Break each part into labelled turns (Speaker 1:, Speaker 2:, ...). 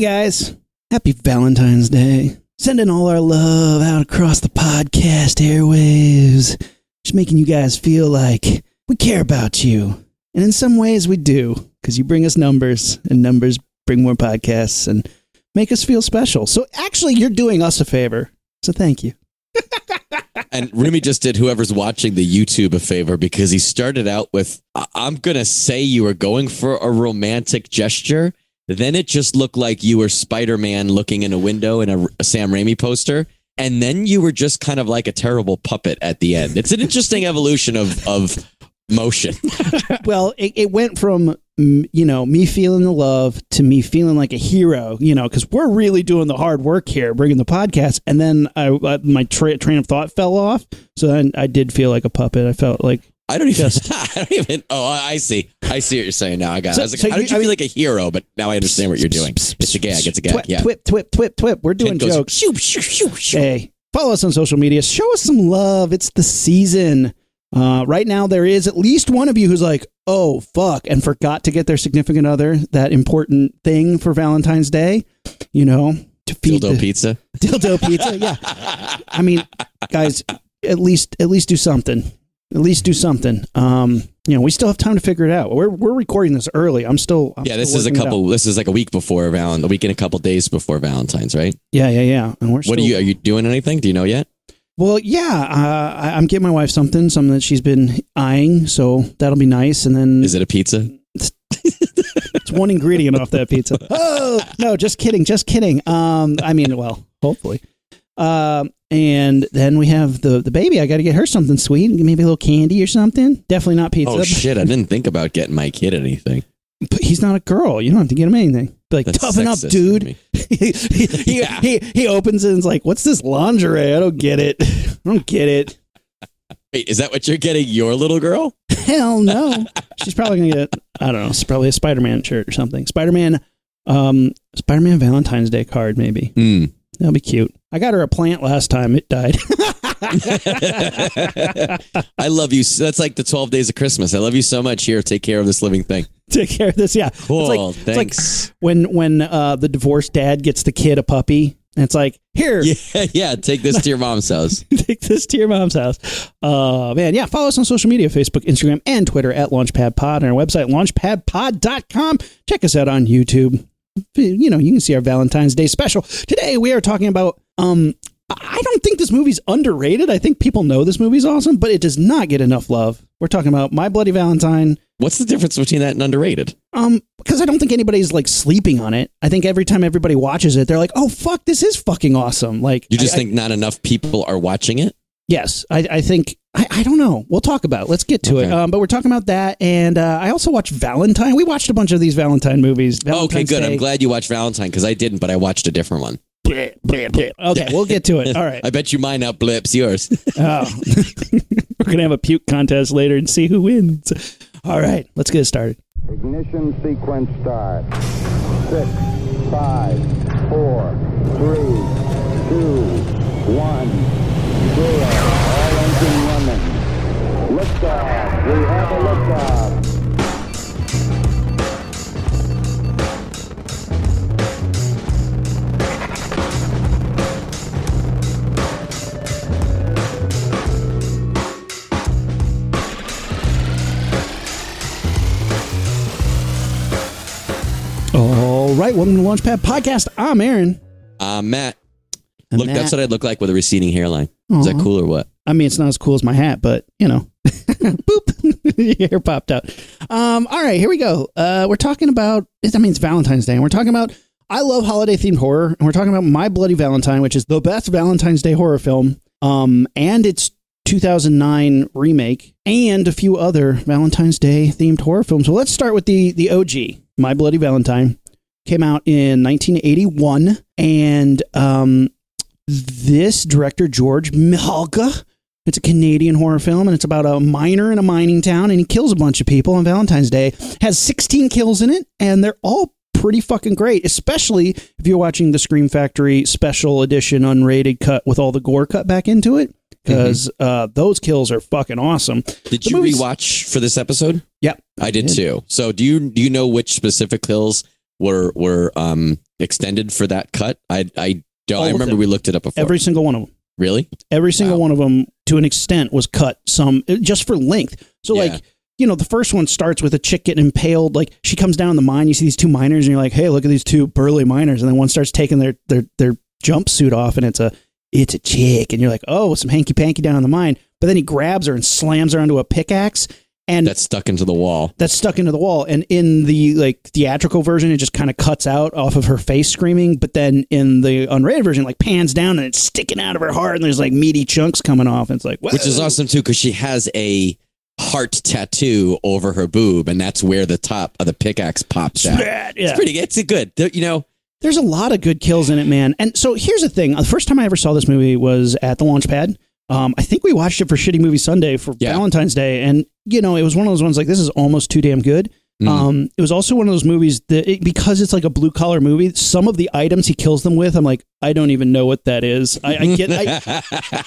Speaker 1: guys, happy Valentine's Day. Sending all our love out across the podcast airwaves. Just making you guys feel like we care about you. And in some ways, we do, because you bring us numbers, and numbers bring more podcasts and make us feel special. So actually, you're doing us a favor. So thank you.
Speaker 2: And Rumi just did whoever's watching the YouTube a favor because he started out with, "I- I'm going to say you were going for a romantic gesture. Then it just looked like you were Spider Man looking in a window in a, a Sam Raimi poster. And then you were just kind of like a terrible puppet at the end. It's an interesting evolution of, of motion.
Speaker 1: well, it, it went from you know me feeling the love to me feeling like a hero. You know, because we're really doing the hard work here, bringing the podcast. And then I uh, my tra- train of thought fell off, so then I did feel like a puppet. I felt like
Speaker 2: I don't even. I don't even. Oh, I see. I see what you're saying now. I got. it.
Speaker 1: So-
Speaker 2: I was like,
Speaker 1: so
Speaker 2: how
Speaker 1: you-
Speaker 2: did you
Speaker 1: I
Speaker 2: feel
Speaker 1: mean-
Speaker 2: like a hero? But now I understand what you're doing. It's a gag. It's a gag.
Speaker 1: twip,
Speaker 2: Yeah.
Speaker 1: twip, twip, twip, twip. We're doing
Speaker 2: goes,
Speaker 1: jokes.
Speaker 2: shoo, shoo, shoo, shoo.
Speaker 1: Hey, follow us on social media. Show us some love. It's the season. Uh, right now, there is at least one of you who's like, oh, fuck, and forgot to get their significant other that important thing for Valentine's Day, you know, to feed
Speaker 2: Dildo
Speaker 1: the
Speaker 2: pizza.
Speaker 1: dildo pizza. Yeah. I mean, guys, at least, at least do something. At least do something. Um, you know, we still have time to figure it out. We're, we're recording this early. I'm still, I'm
Speaker 2: Yeah, this
Speaker 1: still
Speaker 2: is a
Speaker 1: working it out.
Speaker 2: couple. This is like a week before Valentine. A week and a couple days before Valentine's, right?
Speaker 1: Yeah, yeah, yeah. And we're
Speaker 2: What
Speaker 1: still,
Speaker 2: are you? Are you doing anything? Do you know yet?
Speaker 1: Well, yeah, uh, I, I'm getting my wife something, something that she's been eyeing, so that'll be nice. And then
Speaker 2: Is it a pizza?
Speaker 1: it's one ingredient off that pizza. Oh no, just kidding, just kidding. Um, I mean, well, hopefully. Um, and then we have the the baby. I got to get her something sweet, maybe a little candy or something. Definitely not pizza.
Speaker 2: Oh shit! I didn't think about getting my kid anything.
Speaker 1: But he's not a girl. You don't have to get him anything. Be like,
Speaker 2: That's
Speaker 1: toughen up, dude. he, he, he,
Speaker 2: Yeah.
Speaker 1: he, he opens it and is like, "What's this lingerie? I don't get it. I don't get it."
Speaker 2: Wait, is that what you're getting your little girl?
Speaker 1: Hell no. She's probably gonna get I don't know, it's probably a Spider Man shirt or something. Spider Man um Spider Man Valentine's Day card maybe.
Speaker 2: Hmm.
Speaker 1: That'll be cute. I got her a plant last time, it died.
Speaker 2: I love you. That's like the 12 days of Christmas. I love you so much. Here, take care of this living thing.
Speaker 1: Take care of this. Yeah.
Speaker 2: Cool.
Speaker 1: It's like, it's like
Speaker 2: Thanks.
Speaker 1: when when uh the divorced dad gets the kid a puppy and it's like, here,
Speaker 2: yeah, yeah. Take this to your mom's house.
Speaker 1: take this to your mom's house. Uh, man, yeah. Follow us on social media Facebook, Instagram, and Twitter at Launchpad Pod and our website, launchpadpod.com. Check us out on YouTube. You know, you can see our Valentine's Day special. Today, we are talking about. Um, I don't think this movie's underrated. I think people know this movie's awesome, but it does not get enough love. We're talking about My Bloody Valentine.
Speaker 2: What's the difference between that and underrated?
Speaker 1: Um, because I don't think anybody's like sleeping on it. I think every time everybody watches it, they're like, "Oh fuck, this is fucking awesome!" Like,
Speaker 2: You just
Speaker 1: I- I-
Speaker 2: think not enough people are watching it?
Speaker 1: Yes, I, I think I, I don't know. We'll talk about. it. Let's get to it. Um, but we're talking about that, and uh, I also watched Valentine. We watched a bunch of these Valentine movies.
Speaker 2: okay, good.
Speaker 1: Day.
Speaker 2: I'm glad you watched Valentine because I didn't, but I watched a different one.
Speaker 1: Bleh, bleh, bleh. Okay, we'll get to it. All right.
Speaker 2: I bet you mine out blips yours.
Speaker 1: Oh. we're gonna have a puke contest later and see who wins. All right, let's get started.
Speaker 3: Ignition sequence start. Six, five, four, three, two, one, zero. All engine running. Liftoff. We have a liftoff.
Speaker 1: All right, welcome to Launchpad Podcast. I'm Aaron.
Speaker 2: Uh, Matt,
Speaker 1: And
Speaker 2: look, that's
Speaker 1: Matt-
Speaker 2: what I'd look like with a receding hairline. Is that cool or what?
Speaker 1: I mean, it's not as cool as my hat, but you know, boop, your hair popped out. Um, all right, here we go. Uh, we're talking about. I mean, it's Valentine's Day, and we're talking about. I love holiday themed horror, and we're talking about My Bloody Valentine, which is the best Valentine's Day horror film. Um, and its 2009 remake, and a few other Valentine's Day themed horror films. So let's start with the the OG, My Bloody Valentine. Came out in 1981, and um, this director George Mihalka. It's a Canadian horror film, and it's about a miner in a mining town, and he kills a bunch of people on Valentine's Day. Has 16 kills in it, and they're all pretty fucking great. Especially if you're watching the Scream Factory special edition unrated cut with all the gore cut back into it, because uh, those kills are fucking awesome.
Speaker 2: Did
Speaker 1: The
Speaker 2: you
Speaker 1: movie's-
Speaker 2: rewatch for this episode?
Speaker 1: Yep.
Speaker 2: I did
Speaker 1: did.
Speaker 2: too. So do you do you know which specific kills were were um extended for that cut? I I I remember
Speaker 1: them.
Speaker 2: we looked it up before.
Speaker 1: Every single one of them.
Speaker 2: really?
Speaker 1: Every single
Speaker 2: Wow.
Speaker 1: one of them, to an extent, was cut some uh, just for length. So,
Speaker 2: Yeah.
Speaker 1: like, you know, the first one starts with a chick getting impaled. Like, she comes down the mine. You see these two miners, and you're like, "Hey, look at these two burly miners." And then one starts taking their their their jumpsuit off, and it's a it's a chick, and you're like, "Oh, some hanky panky down in the mine." But then he grabs her and slams her onto a pickaxe, and
Speaker 2: That's stuck into the wall.
Speaker 1: that's stuck into the wall. And in the like theatrical version, it just kind of cuts out off of her face screaming. But then in the unrated version, like pans down and it's sticking out of her heart, and there's like meaty chunks coming off. And it's like,
Speaker 2: which is awesome too because she has a heart tattoo over her boob, and that's where the top of the pickaxe pops out.
Speaker 1: Yeah.
Speaker 2: It's pretty. It's good. You know,
Speaker 1: There's a lot of good kills in it, man. And so here's the thing: the first time I ever saw this movie was at the Launchpad. Um, I think we watched it for Shitty Movie Sunday for
Speaker 2: Yeah.
Speaker 1: Valentine's Day, and you know, it was one of those ones like this is almost too damn good.
Speaker 2: Mhm.
Speaker 1: Um, it was also one of those movies that it, because it's like a blue collar movie. Some of the items he kills them with, I'm like, I don't even know what that is. I, I get. I,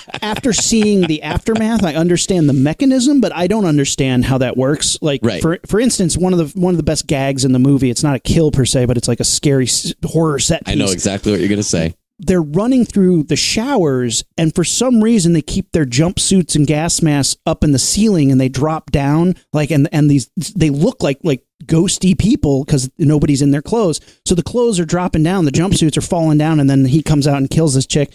Speaker 1: after seeing the aftermath, I understand the mechanism, but I don't understand how that works. Like
Speaker 2: Right.
Speaker 1: for for instance, one of the one of the best gags in the movie. It's not a kill per se, but it's like a scary s- horror set. Piece.
Speaker 2: I know exactly what you're gonna say.
Speaker 1: They're running through the showers, and for some reason, they keep their jumpsuits and gas masks up in the ceiling, and they drop down like and and these they look like like ghosty people because nobody's in their clothes. So the clothes are dropping down, the jumpsuits are falling down, and then he comes out and kills this chick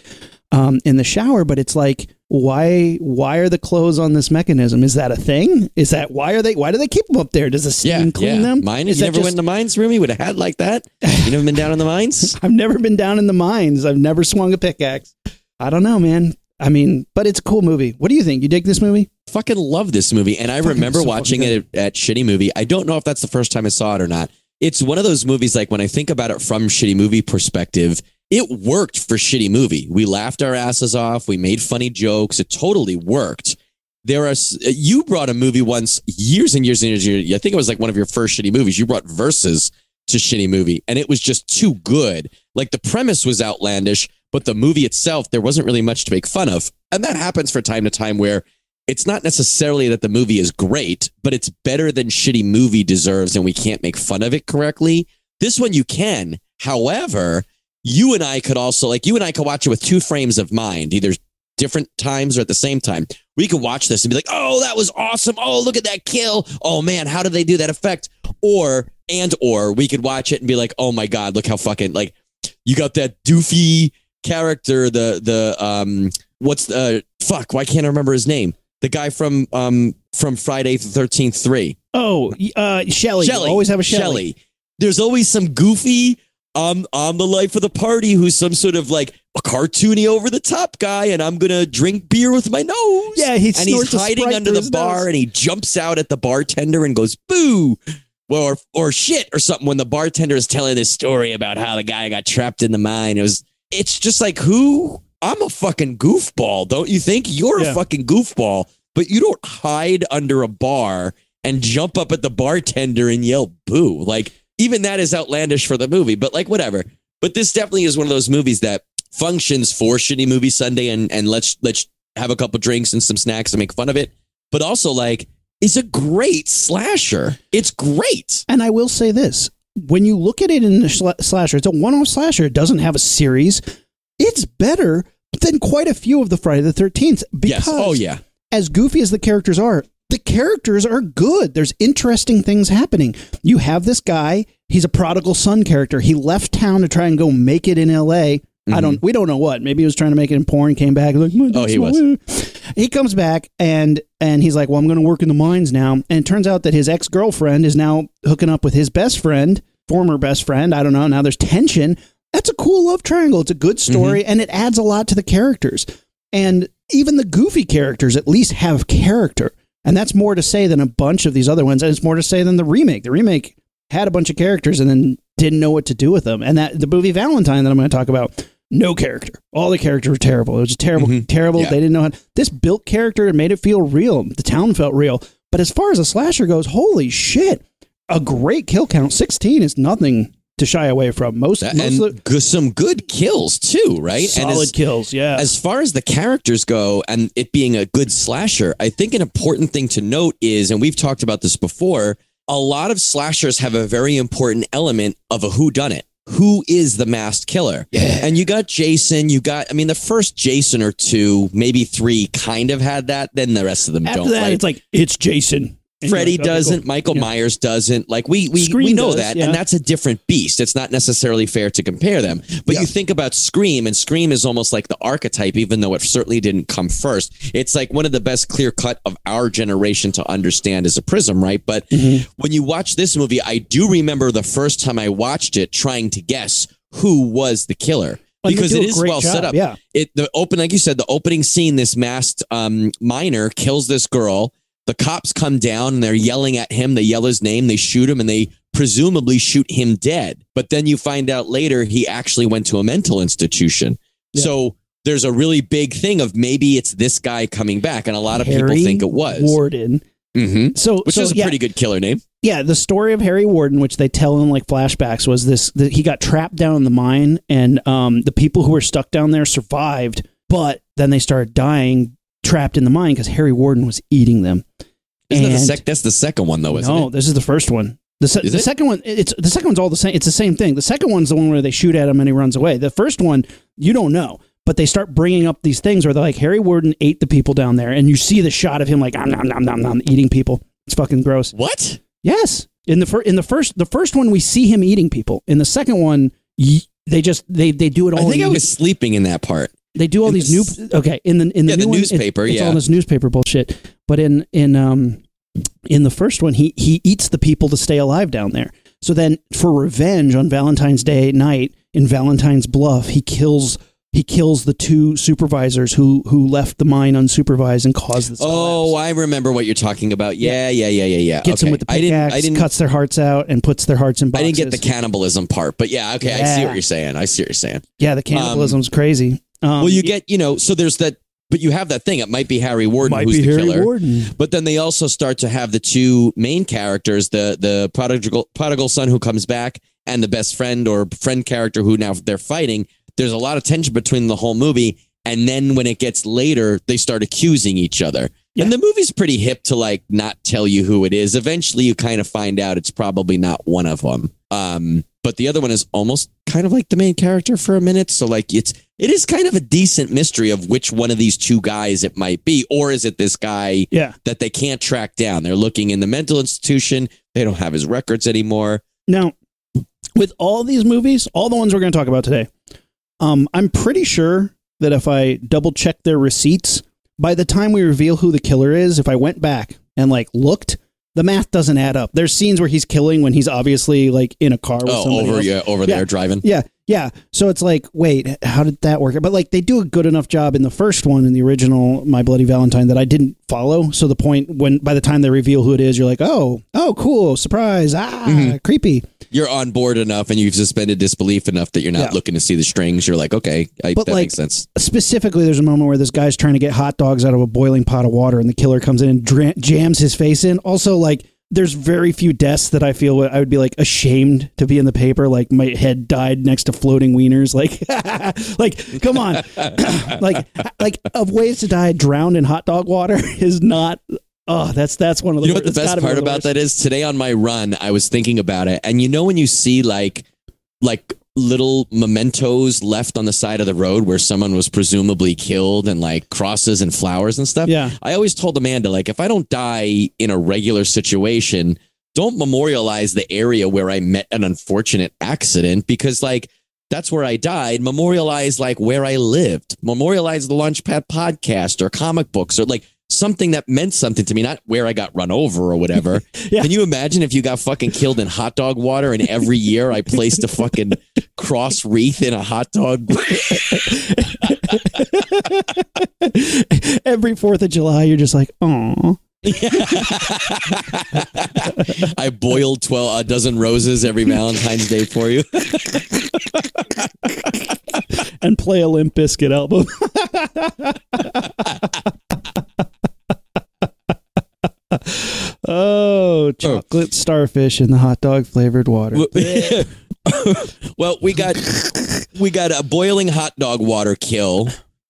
Speaker 1: um, in the shower. But it's like, why? Why are the clothes on this mechanism? Is that a thing? Is that why are they? Why do they keep them up there? Does the steam
Speaker 2: Yeah,
Speaker 1: clean
Speaker 2: yeah.
Speaker 1: them?
Speaker 2: Mine.
Speaker 1: Is
Speaker 2: You never
Speaker 1: just-
Speaker 2: went in the mines room with a hat like that? You never been down in the mines?
Speaker 1: I've never been down in the mines. I've never swung a pickaxe. I don't know, man. I mean, but it's a cool movie. What do you think? You dig this movie?
Speaker 2: fucking love this movie, and I
Speaker 1: Fucking
Speaker 2: remember
Speaker 1: so
Speaker 2: watching it at, at Shitty Movie. I don't know if that's the first time I saw it or not. It's one of those movies like when I think about it from Shitty Movie perspective, it worked for Shitty Movie. We laughed our asses off. We made funny jokes. It totally worked. There are you brought a movie once years and years and years. I think it was like one of your first Shitty movies. You brought Versus to Shitty Movie, and it was just too good. Like the premise was outlandish, but the movie itself, there wasn't really much to make fun of. And that happens from time to time where it's not necessarily that the movie is great, but it's better than shitty movie deserves, and we can't make fun of it correctly. This one you can. However, you and I could also like you and I could watch it with two frames of mind, either different times or at the same time. We could watch this and be like, "Oh, that was awesome! Oh, look at that kill! Oh man, how did they do that effect?" Or and or we could watch it and be like, "Oh my god, look how fucking like you got that doofy character, the the um what's the uh, fuck? Why can't I remember his name? The guy from um from Friday the Thirteenth Three.
Speaker 1: Oh, uh, Shelly. You
Speaker 2: Shelley.
Speaker 1: Always have a Shelly.
Speaker 2: There's always some goofy. Um, I'm the life of the party who's some sort of like a cartoony over the top guy, and I'm gonna drink beer with my nose.
Speaker 1: Yeah, he
Speaker 2: and he's hiding under the bar,
Speaker 1: nose.
Speaker 2: and he jumps out at the bartender and goes boo, well, or or shit or something. When the bartender is telling this story about how the guy got trapped in the mine, it was. It's just like who. I'm a fucking goofball, don't you think? You're
Speaker 1: Yeah.
Speaker 2: a fucking goofball, but you don't hide under a bar and jump up at the bartender and yell boo. Like, even that is outlandish for the movie, but like, whatever. But this definitely is one of those movies that functions for shitty movie Sunday and, and let's, let's have a couple drinks and some snacks and make fun of it. But also, like, is a great slasher. It's great.
Speaker 1: And I will say this: when you look at it in the sla- slasher, it's a one-off slasher. It doesn't have a series. It's better than quite a few of the Friday the Thirteenth because
Speaker 2: yes. Oh, yeah.
Speaker 1: as goofy as the characters are, the characters are good. There's interesting things happening. You have this guy, he's a prodigal son character. He left town to try and go make it in LA. I don't we don't know what. Maybe he was trying to make it in porn, came back like
Speaker 2: Mm-hmm. Oh, he was.
Speaker 1: He comes back and and he's like, "Well, I'm going to work in the mines now." And it turns out that his ex-girlfriend is now hooking up with his best friend, former best friend. I don't know. Now there's tension. That's a cool love triangle. It's a good story and it adds a lot to the characters. And even the goofy characters at least have character. And that's more to say than a bunch of these other ones. And it's more to say than the remake. The remake had a bunch of characters and then didn't know what to do with them. And that the movie Valentine that I'm going to talk about, no character. All the characters were terrible. It was just terrible,
Speaker 2: Mhm.
Speaker 1: terrible.
Speaker 2: Yeah.
Speaker 1: They didn't know how. This built character and made it feel real. The town felt real. But as far as a slasher goes, holy shit, a great kill count. 16 is nothing to shy away from. Most, most
Speaker 2: and
Speaker 1: of the
Speaker 2: go- some good kills, too, right? and
Speaker 1: solid
Speaker 2: as-
Speaker 1: kills. Yeah.
Speaker 2: as far as the characters go and it being a good slasher, I think an important thing to note is, and we've talked about this before, a lot of slashers have a very important element of a who done it. Who is the masked killer?
Speaker 1: Yeah.
Speaker 2: And you got Jason, you got I mean the first Jason or two, maybe 3 kind of had that, then the rest of them
Speaker 1: After
Speaker 2: don't.
Speaker 1: that,
Speaker 2: right?
Speaker 1: it's like it's Jason. And you're
Speaker 2: Freddy
Speaker 1: like, okay,
Speaker 2: doesn't. Michael
Speaker 1: Yeah.
Speaker 2: Myers doesn't. Like we we,
Speaker 1: Scream
Speaker 2: we know
Speaker 1: does,
Speaker 2: that,
Speaker 1: yeah.
Speaker 2: and that's a different beast. It's not necessarily fair to compare them. But
Speaker 1: Yeah.
Speaker 2: you think about Scream, and Scream is almost like the archetype, even though it certainly didn't come first. It's like one of the best clear cut of our generation to understand as a prism, right? But
Speaker 1: Mm-hmm.
Speaker 2: when you watch this movie, I do remember the first time I watched it trying to guess who was the killer.
Speaker 1: And they
Speaker 2: Because
Speaker 1: it is
Speaker 2: it
Speaker 1: a
Speaker 2: is
Speaker 1: great
Speaker 2: well set up
Speaker 1: yeah.
Speaker 2: it the open like you said the opening scene this masked um miner kills this girl the cops come down and they're yelling at him. They yell his name. They shoot him and they presumably shoot him dead. But then you find out later he actually went to a mental institution.
Speaker 1: Yeah.
Speaker 2: so there's a really big thing of maybe it's this guy coming back and a lot of
Speaker 1: Harry
Speaker 2: people think it was.
Speaker 1: Warden.
Speaker 2: hmm
Speaker 1: So,
Speaker 2: which
Speaker 1: so,
Speaker 2: is a
Speaker 1: yeah,
Speaker 2: pretty good killer name.
Speaker 1: Yeah, the story of Harry Warden, which they tell in like flashbacks, was this: that he got trapped down in the mine, and um, the people who were stuck down there survived, but then they started dying trapped in the mine because Harry Warden was eating them.
Speaker 2: isn't that the sec- that's the second one though isn't
Speaker 1: no,
Speaker 2: it
Speaker 1: this is the first one. The, se- the second one, it's the second one's all the same. It's the same thing. The second one's the one where they shoot at him and he runs away. The first one, you don't know, but they start bringing up these things where they're like Harry Warden ate the people down there, and you see the shot of him like nom nom nom nom nom eating people. It's fucking gross.
Speaker 2: what
Speaker 1: Yes. In the fir- in the first the first one we see him eating people. In the second one y- they just they they do it all
Speaker 2: i think i was sleeping in that part
Speaker 1: they do all
Speaker 2: in
Speaker 1: these
Speaker 2: the
Speaker 1: new okay in the in the
Speaker 2: Yeah, the
Speaker 1: one, it-
Speaker 2: newspaper,
Speaker 1: it's
Speaker 2: yeah.
Speaker 1: all this newspaper bullshit. But in in um in the first one he he eats the people to stay alive down there. So then for revenge on Valentine's Day night in Valentine's Bluff he kills he kills the two supervisors who who left the mine unsupervised and caused this.
Speaker 2: Oh,
Speaker 1: collapse.
Speaker 2: I remember what you're talking about. Yeah, yeah, yeah, yeah, yeah.
Speaker 1: gets
Speaker 2: okay.
Speaker 1: them with the
Speaker 2: I didn't.
Speaker 1: pickaxe,
Speaker 2: I didn't.
Speaker 1: cuts their hearts out, and puts their hearts in
Speaker 2: I didn't get the cannibalism part, but yeah, okay, I see what you're saying. I see what you're saying.
Speaker 1: Yeah, the cannibalism's crazy. Um,
Speaker 2: well, you get, you know, so there's that, but you have that thing. It might be Harry Warden
Speaker 1: might
Speaker 2: who's
Speaker 1: be
Speaker 2: the
Speaker 1: Harry
Speaker 2: killer,
Speaker 1: Warden.
Speaker 2: but then they also start to have the two main characters, the the prodigal prodigal son who comes back, and the best friend or friend character who now they're fighting. There's a lot of tension between the whole movie, and then when it gets later, they start accusing each other.
Speaker 1: Yeah.
Speaker 2: And the movie's pretty hip to like not tell you who it is. Eventually, you kind of find out it's probably not one of them. Um, but the other one is almost kind of like the main character for a minute. So like it's it is kind of a decent mystery of which one of these two guys it might be, or is it this guy
Speaker 1: Yeah.
Speaker 2: that they can't track down? They're looking in the mental institution. They don't have his records anymore.
Speaker 1: Now, with all these movies, all the ones we're going to talk about today, um, I'm pretty sure that if I double check their receipts, by the time we reveal who the killer is, if I went back and like looked, the math doesn't add up. There's scenes where he's killing when he's obviously like in a car with
Speaker 2: Oh, over
Speaker 1: else.
Speaker 2: yeah, over
Speaker 1: Yeah.
Speaker 2: there driving.
Speaker 1: Yeah, yeah. So it's like, wait, how did that work? But like, they do a good enough job in the first one, in the original My Bloody Valentine, that I didn't follow. So the point when by the time they reveal who it is, you're like, oh, oh, cool, surprise, ah,
Speaker 2: Mm-hmm.
Speaker 1: creepy.
Speaker 2: You're on board enough, and you've suspended disbelief enough that you're not
Speaker 1: Yeah.
Speaker 2: looking to see the strings. You're like, okay, I,
Speaker 1: But,
Speaker 2: that
Speaker 1: like,
Speaker 2: makes sense.
Speaker 1: Specifically, there's a moment where this guy's trying to get hot dogs out of a boiling pot of water, and the killer comes in and dra- jams his face in. Also, like. There's very few deaths that I feel I would be like ashamed to be in the paper. Like my head died next to floating wieners. Like, like come on, like like of ways to die drowned in hot dog water is not. Oh, that's that's one of the.
Speaker 2: You know what the best part
Speaker 1: one of the
Speaker 2: about
Speaker 1: worst.
Speaker 2: that is? Today on my run, I was thinking about it, and you know when you see like like little mementos left on the side of the road where someone was presumably killed and like crosses and flowers and stuff.
Speaker 1: Yeah.
Speaker 2: I always told Amanda like if I don't die in a regular situation, don't memorialize the area where I met an unfortunate accident because like that's where I died. Memorialize like where I lived. Memorialize the Launchpad podcast or comic books or like something that meant something to me, not where I got run over or whatever.
Speaker 1: Yeah.
Speaker 2: Can you imagine if you got fucking killed in hot dog water and every year I placed a fucking cross wreath in a hot dog?
Speaker 1: Every Fourth of July, you're just like, oh,
Speaker 2: I boiled 12 a dozen roses every Valentine's Day for you.
Speaker 1: and play a Limp Bizkit album. Oh, chocolate starfish in the hot dog flavored water.
Speaker 2: well, we got we got a boiling hot dog water kill.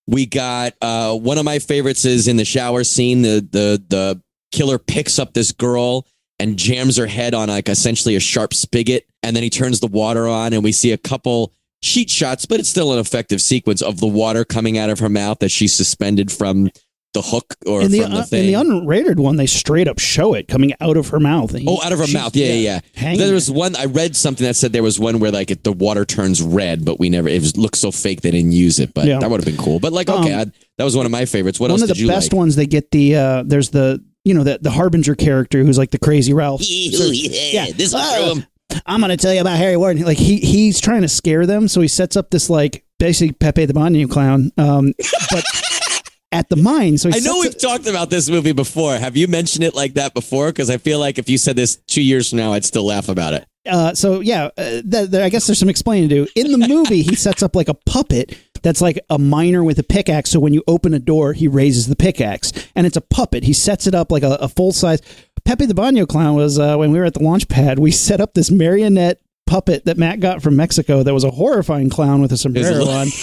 Speaker 2: We got uh, one of my favorites is in the shower scene. The the the killer picks up this girl and jams her head on like essentially a sharp spigot. And then he turns the water on, and we see a couple cheat shots, but it's still an effective sequence of the water coming out of her mouth as she's suspended from the hook or
Speaker 1: in the,
Speaker 2: from the thing.
Speaker 1: in the unrated one, they straight up show it coming out of her mouth. And
Speaker 2: Oh, out of her mouth. Yeah, yeah, yeah. there was one. I read something that said there was one where like it, the water turns red, but we never. It was, looked so fake they didn't use it. But
Speaker 1: Yeah.
Speaker 2: that would have been cool. But like, okay,
Speaker 1: Um,
Speaker 2: I, that was one of my favorites. What
Speaker 1: one
Speaker 2: else
Speaker 1: of the best
Speaker 2: like?
Speaker 1: ones. They get the uh, there's the you know the the harbinger character who's like the crazy Ralph.
Speaker 2: yeah, this will throw.
Speaker 1: I'm going to tell you about Harry Warden. Like he he's trying to scare them, so he sets up this like basically Pepe the Bonnie clown, um, but at the mine. So
Speaker 2: I know we've
Speaker 1: it-
Speaker 2: talked about this movie before. Have you mentioned it like that before? Because I feel like if you said this two years from now, I'd still laugh about it.
Speaker 1: uh, so yeah, uh, th- there- I guess there's some explaining to do. In the movie, he sets up like a puppet that's like a miner with a pickaxe. So when you open a door, he raises the pickaxe, and it's a puppet. He sets it up like a, a full size. Pepe the Baño clown was uh, when we were at the launch pad. We set up this marionette puppet that Matt got from Mexico. That was a horrifying clown with a sombrero on.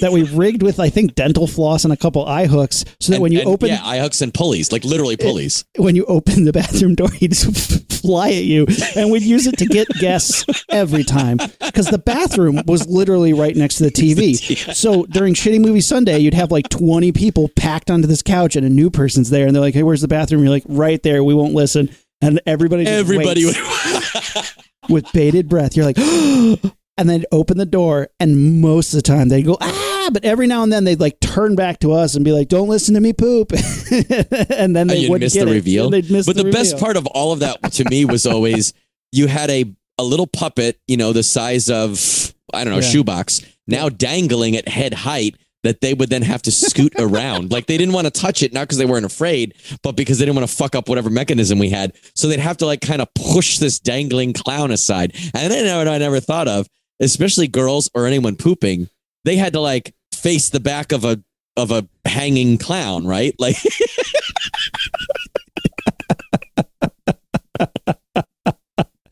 Speaker 1: That we rigged with I think dental floss and a couple eye hooks, so that
Speaker 2: And-
Speaker 1: when you
Speaker 2: and,
Speaker 1: open
Speaker 2: yeah, eye hooks and pulleys, like literally pulleys.
Speaker 1: when you open the bathroom door, he'd just fly at you, and we'd use it to get guests every time because the bathroom was literally right next to the TV. So during Shitty Movie Sunday, you'd have like twenty people packed onto this couch, and a new person's there, and they're like, "Hey, where's the bathroom?" You're like, "Right there. We won't listen." And everybody, just
Speaker 2: Everybody
Speaker 1: with bated breath. You're like, and then open the door, and most of the time they'd go ah, but every now and then they'd like turn back to us and be like, "Don't listen to me poop," and then oh, they
Speaker 2: and you'd miss
Speaker 1: get
Speaker 2: the
Speaker 1: it.
Speaker 2: reveal.
Speaker 1: Miss
Speaker 2: but the, best
Speaker 1: reveal.
Speaker 2: part of all of that to me was always you had a a little puppet, you know, the size of I don't know, a
Speaker 1: Yeah.
Speaker 2: shoebox, now dangling at head height that they would then have to scoot around. Like they didn't want to touch it, not because they weren't afraid, but because they didn't want to fuck up whatever mechanism we had. So they'd have to like kind of push this dangling clown aside. And then I never thought of, especially girls or anyone pooping, they had to like face the back of a of a hanging clown, right? Like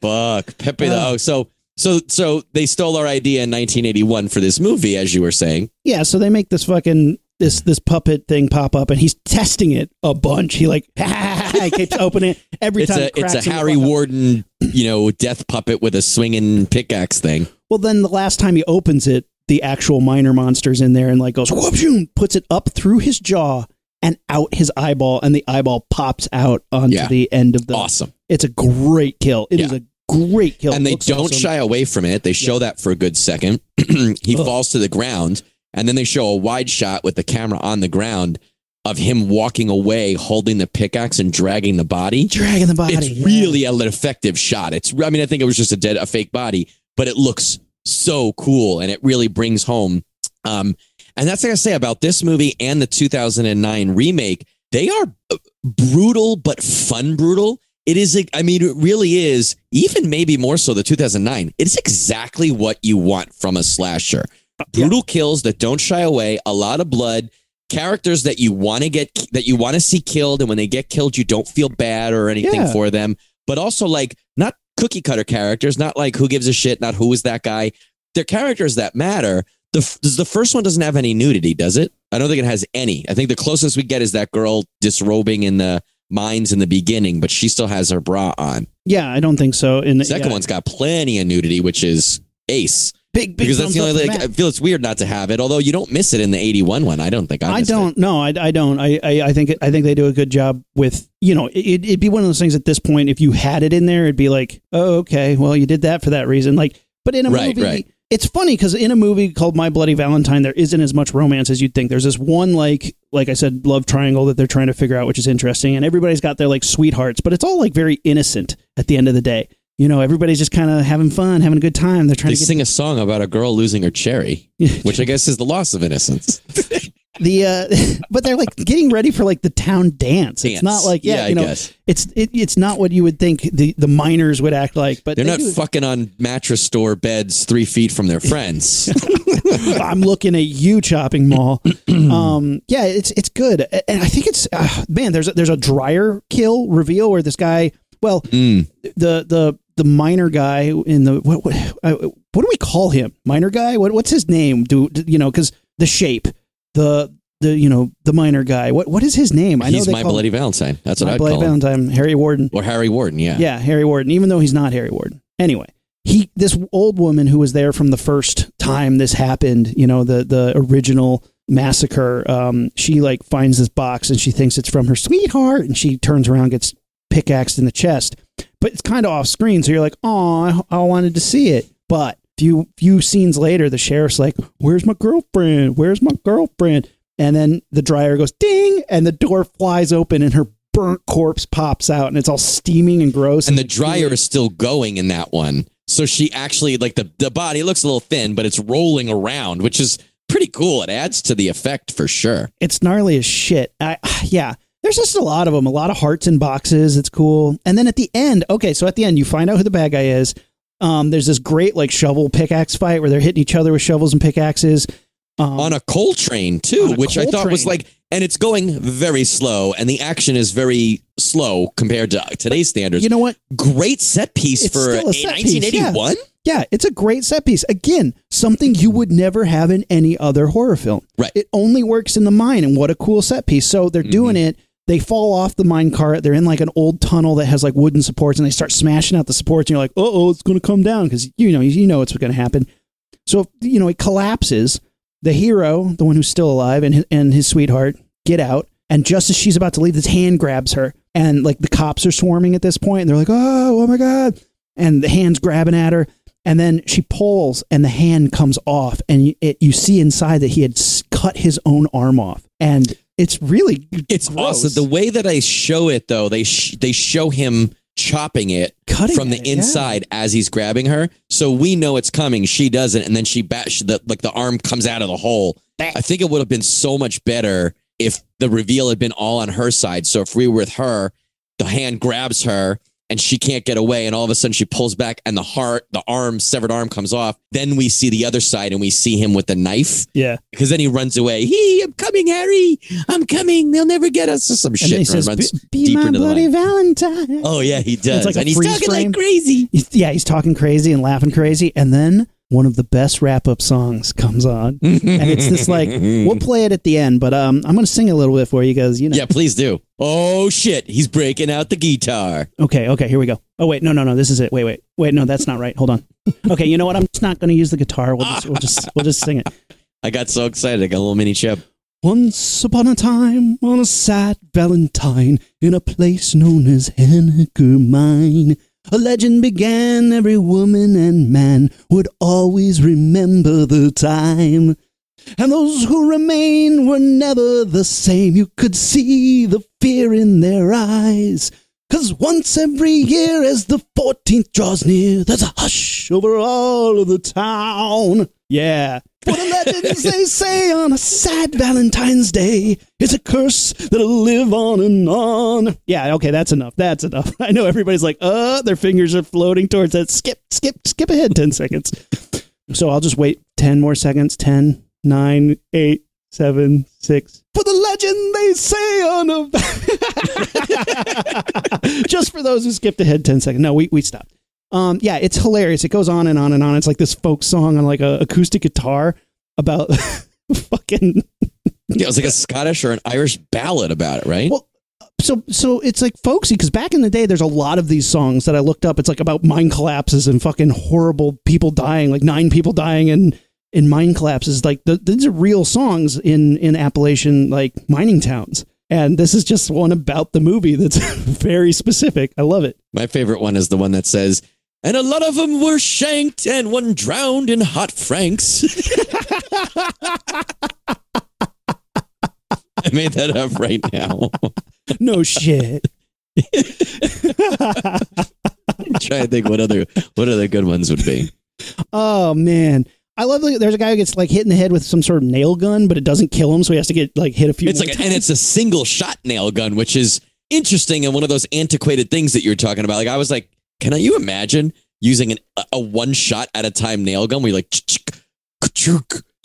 Speaker 2: Fuck. Pepe the. Oh, so so so they stole our idea in 1981 for this movie, as you were saying.
Speaker 1: Yeah, so they make this fucking this this puppet thing pop up, and he's testing it a bunch. He like he keeps opening it every
Speaker 2: It's
Speaker 1: time.
Speaker 2: a
Speaker 1: it
Speaker 2: it's a Harry. Warden, you know, death puppet with a swinging pickaxe thing.
Speaker 1: Well, then the last time he opens it, the actual minor monster's in there and like goes whoop, shoom, puts it up through his jaw and out his eyeball, and the eyeball pops out onto
Speaker 2: Yeah.
Speaker 1: the end of the.
Speaker 2: Awesome.
Speaker 1: It's a great kill. It is
Speaker 2: Yeah.
Speaker 1: a great kill.
Speaker 2: and they don't
Speaker 1: awesome.
Speaker 2: shy away from it. They show that for a good second. he
Speaker 1: Ugh.
Speaker 2: falls to the ground, and then they show a wide shot with the camera on the ground of him walking away, holding the pickaxe and dragging the body.
Speaker 1: dragging the body.
Speaker 2: it's
Speaker 1: yeah.
Speaker 2: really an effective shot. It's I mean I think it was just a dead a fake body, but it looks so cool and it really brings home. Um, and that's what I say about this movie and the 2009 remake. They are uh, brutal but fun brutal. It is. like- I mean, it really is. Even maybe more so the 2009. It's exactly what you want from a slasher. Brutal kills that don't shy away. A lot of blood. Characters that you want to get that you want to see killed, and when they get killed, you don't feel bad or anything
Speaker 1: Yeah.
Speaker 2: for them. But also like not cookie cutter characters, not like who gives a shit, not who is that guy. They're characters that matter. The f- the first one doesn't have any nudity, does it? I don't think it has any. I think the closest we get is that girl disrobing in the mines in the beginning, but she still has her bra on.
Speaker 1: Yeah, I don't think so. In
Speaker 2: The second
Speaker 1: yeah.
Speaker 2: one's got plenty of nudity, which is ace.
Speaker 1: Big, big
Speaker 2: Because that's the only like I feel it's weird not to have it. Although you don't miss it in the eighty one one. I don't think I,
Speaker 1: I don't. No, I, I don't. I, I, I think it, I think they do a good job with you know it, it'd be one of those things at this point. If you had it in there, it'd be like, oh, okay, well, you did that for that reason. Like, but in a
Speaker 2: Right,
Speaker 1: movie,
Speaker 2: right.
Speaker 1: it's funny because in a movie called My Bloody Valentine, there isn't as much romance as you'd think. There's this one like like I said, love triangle that they're trying to figure out, which is interesting, and everybody's got their like sweethearts, but it's all like very innocent at the end of the day. You know, everybody's just kind of having fun, having a good time. They're trying
Speaker 2: They
Speaker 1: to
Speaker 2: sing a song about a girl losing her cherry, which I guess is the loss of innocence.
Speaker 1: the uh but they're like getting ready for like the town dance. It's
Speaker 2: Dance.
Speaker 1: not like yeah,
Speaker 2: Yeah,
Speaker 1: you know,
Speaker 2: guess.
Speaker 1: it's it, it's not what you would think the the miners would act like. But
Speaker 2: They're
Speaker 1: they
Speaker 2: not
Speaker 1: do-
Speaker 2: fucking on mattress store beds three feet from their friends.
Speaker 1: I'm looking at you, chopping mall. um, yeah, it's it's good, and I think it's uh, man. There's a, there's a dryer kill reveal where this guy, well,
Speaker 2: Mm.
Speaker 1: the the the minor guy in the what what, uh, what do we call him? Minor guy? What what's his name? Do, do you know? Because the shape, the the you know the minor guy. What what is his name? I know
Speaker 2: He's
Speaker 1: they
Speaker 2: my bloody Valentine. That's what I'd
Speaker 1: bloody
Speaker 2: call him.
Speaker 1: Valentine. Harry Warden.
Speaker 2: Or Harry Warden, yeah.
Speaker 1: Yeah, Harry Warden. Even though he's not Harry Warden. Anyway, he this old woman who was there from the first time this happened. You know the the original massacre. Um, she like finds this box and she thinks it's from her sweetheart, and she turns around, gets pickaxed in the chest. But it's kind of off screen, so you're like, oh, I, I wanted to see it. But few few scenes later, the sheriff's like, "Where's my girlfriend? Where's my girlfriend?" And then the dryer goes ding, and the door flies open, and her burnt corpse pops out, and it's all steaming and gross.
Speaker 2: And the dryer is still going in that one. So she actually like the the body looks a little thin, but it's rolling around, which is pretty cool. It adds to the effect for sure.
Speaker 1: it's gnarly as shit. I, yeah, there's just a lot of them, a lot of hearts in boxes. It's cool. And then at the end, okay, so at the end, you find out who the bad guy is. Um, there's this great like shovel pickaxe fight where they're hitting each other with shovels and pickaxes. Um,
Speaker 2: on a coal train too, which I thought was like, and it's going very slow, and the action is very slow compared to today's standards.
Speaker 1: you know what?
Speaker 2: Great set piece
Speaker 1: It's
Speaker 2: for
Speaker 1: a set piece,
Speaker 2: 1981.
Speaker 1: Yeah, it's a great set piece. Again, something you would never have in any other horror film.
Speaker 2: Right.
Speaker 1: It only works in the mine, and what a cool set piece. So they're doing
Speaker 2: Mm-hmm.
Speaker 1: it. They fall off the mine cart. They're in like an old tunnel that has like wooden supports, and they start smashing out the supports. And you're like, "Uh oh, it's going to come down," because you know you know it's going to happen. So you know it collapses. The hero, the one who's still alive, and his, and his sweetheart get out. And just as she's about to leave, this hand grabs her, and like the cops are swarming at this point, and they're like, "Oh, oh my god!" And the hand's grabbing at her, and then she pulls, and the hand comes off, and it, you see inside that he had cut his own arm off, and it's really
Speaker 2: It's
Speaker 1: gross.
Speaker 2: awesome. The way that I show it, though, they sh- they show him chopping it
Speaker 1: Cutting
Speaker 2: from the
Speaker 1: it, yeah.
Speaker 2: inside as he's grabbing her, so we know it's coming. She doesn't, and then she bat the like the arm comes out of the hole. I think it would have been so much better if the reveal had been all on her side. So if we were with her, the hand grabs her and she can't get away, and all of a sudden she pulls back, and the heart, the arm, severed arm comes off. Then we see the other side, and we see him with the knife
Speaker 1: yeah.
Speaker 2: because then he runs away. He, I'm coming, Harry. I'm coming. They'll never get us. Or some
Speaker 1: And
Speaker 2: shit.
Speaker 1: he says,
Speaker 2: runs
Speaker 1: "Be, my bloody. Valentine."
Speaker 2: Oh yeah, he does,
Speaker 1: like
Speaker 2: and he's talking
Speaker 1: frame.
Speaker 2: like crazy.
Speaker 1: Yeah, he's talking crazy and laughing crazy, and then one of the best wrap up songs comes on, and it's this like we'll play it at the end, but um, I'm gonna sing a little bit for you guys. You know,
Speaker 2: Yeah, please do. Oh shit, he's breaking out the guitar.
Speaker 1: okay, okay, here we go. Oh wait, no, no, no, this is it. Wait, wait, wait, no, that's not right. Hold on. Okay, you know what? I'm just not gonna use the guitar. We'll just, we'll just, we'll just sing it.
Speaker 2: I got so excited. I got a little mini chip.
Speaker 1: Once upon a time, on a sad Valentine, in a place known as Hanniger Mine, a legend began. Every woman and man would always remember the time. And those who remain were never the same. You could see the fear in their eyes. Cause once every year, as the 14th draws near, there's a hush over all of the town. Yeah. For the legends they say on a sad Valentine's Day, is a curse that'll live on and on. Yeah, okay, that's enough. That's enough. I know everybody's like, uh, their fingers are floating towards that. Skip, skip, skip ahead 10 seconds. So I'll just wait 10 more seconds. 10, 9, 8, 7, 6. For the legend they say on a. just for those who skipped ahead 10 seconds. No, we, we stopped. Um, yeah, it's hilarious. It goes on and on and on. It's like this folk song on like a acoustic guitar about fucking
Speaker 2: Yeah, it was like a Scottish or an Irish ballad about it, right?
Speaker 1: Well, so so it's like folksy because back in the day there's a lot of these songs that I looked up. It's like about mine collapses and fucking horrible people dying, like nine people dying in in mine collapses. Like the, these are real songs in in Appalachian like mining towns. And this is just one about the movie that's very specific. I love it.
Speaker 2: My favorite one is the one that says, "And a lot of them were shanked, and one drowned in hot franks." I made that up right now.
Speaker 1: No shit.
Speaker 2: Try to think what other what other good ones would be.
Speaker 1: oh man. I love that there's a guy who gets like hit in the head with some sort of nail gun, but it doesn't kill him, so he has to get like hit a few.
Speaker 2: Times.
Speaker 1: It's
Speaker 2: like, and it's a single shot nail gun, which is interesting and one of those antiquated things that you're talking about. Like I was like, can I, you imagine using an, a- a one shot at a time nail gun? where you like,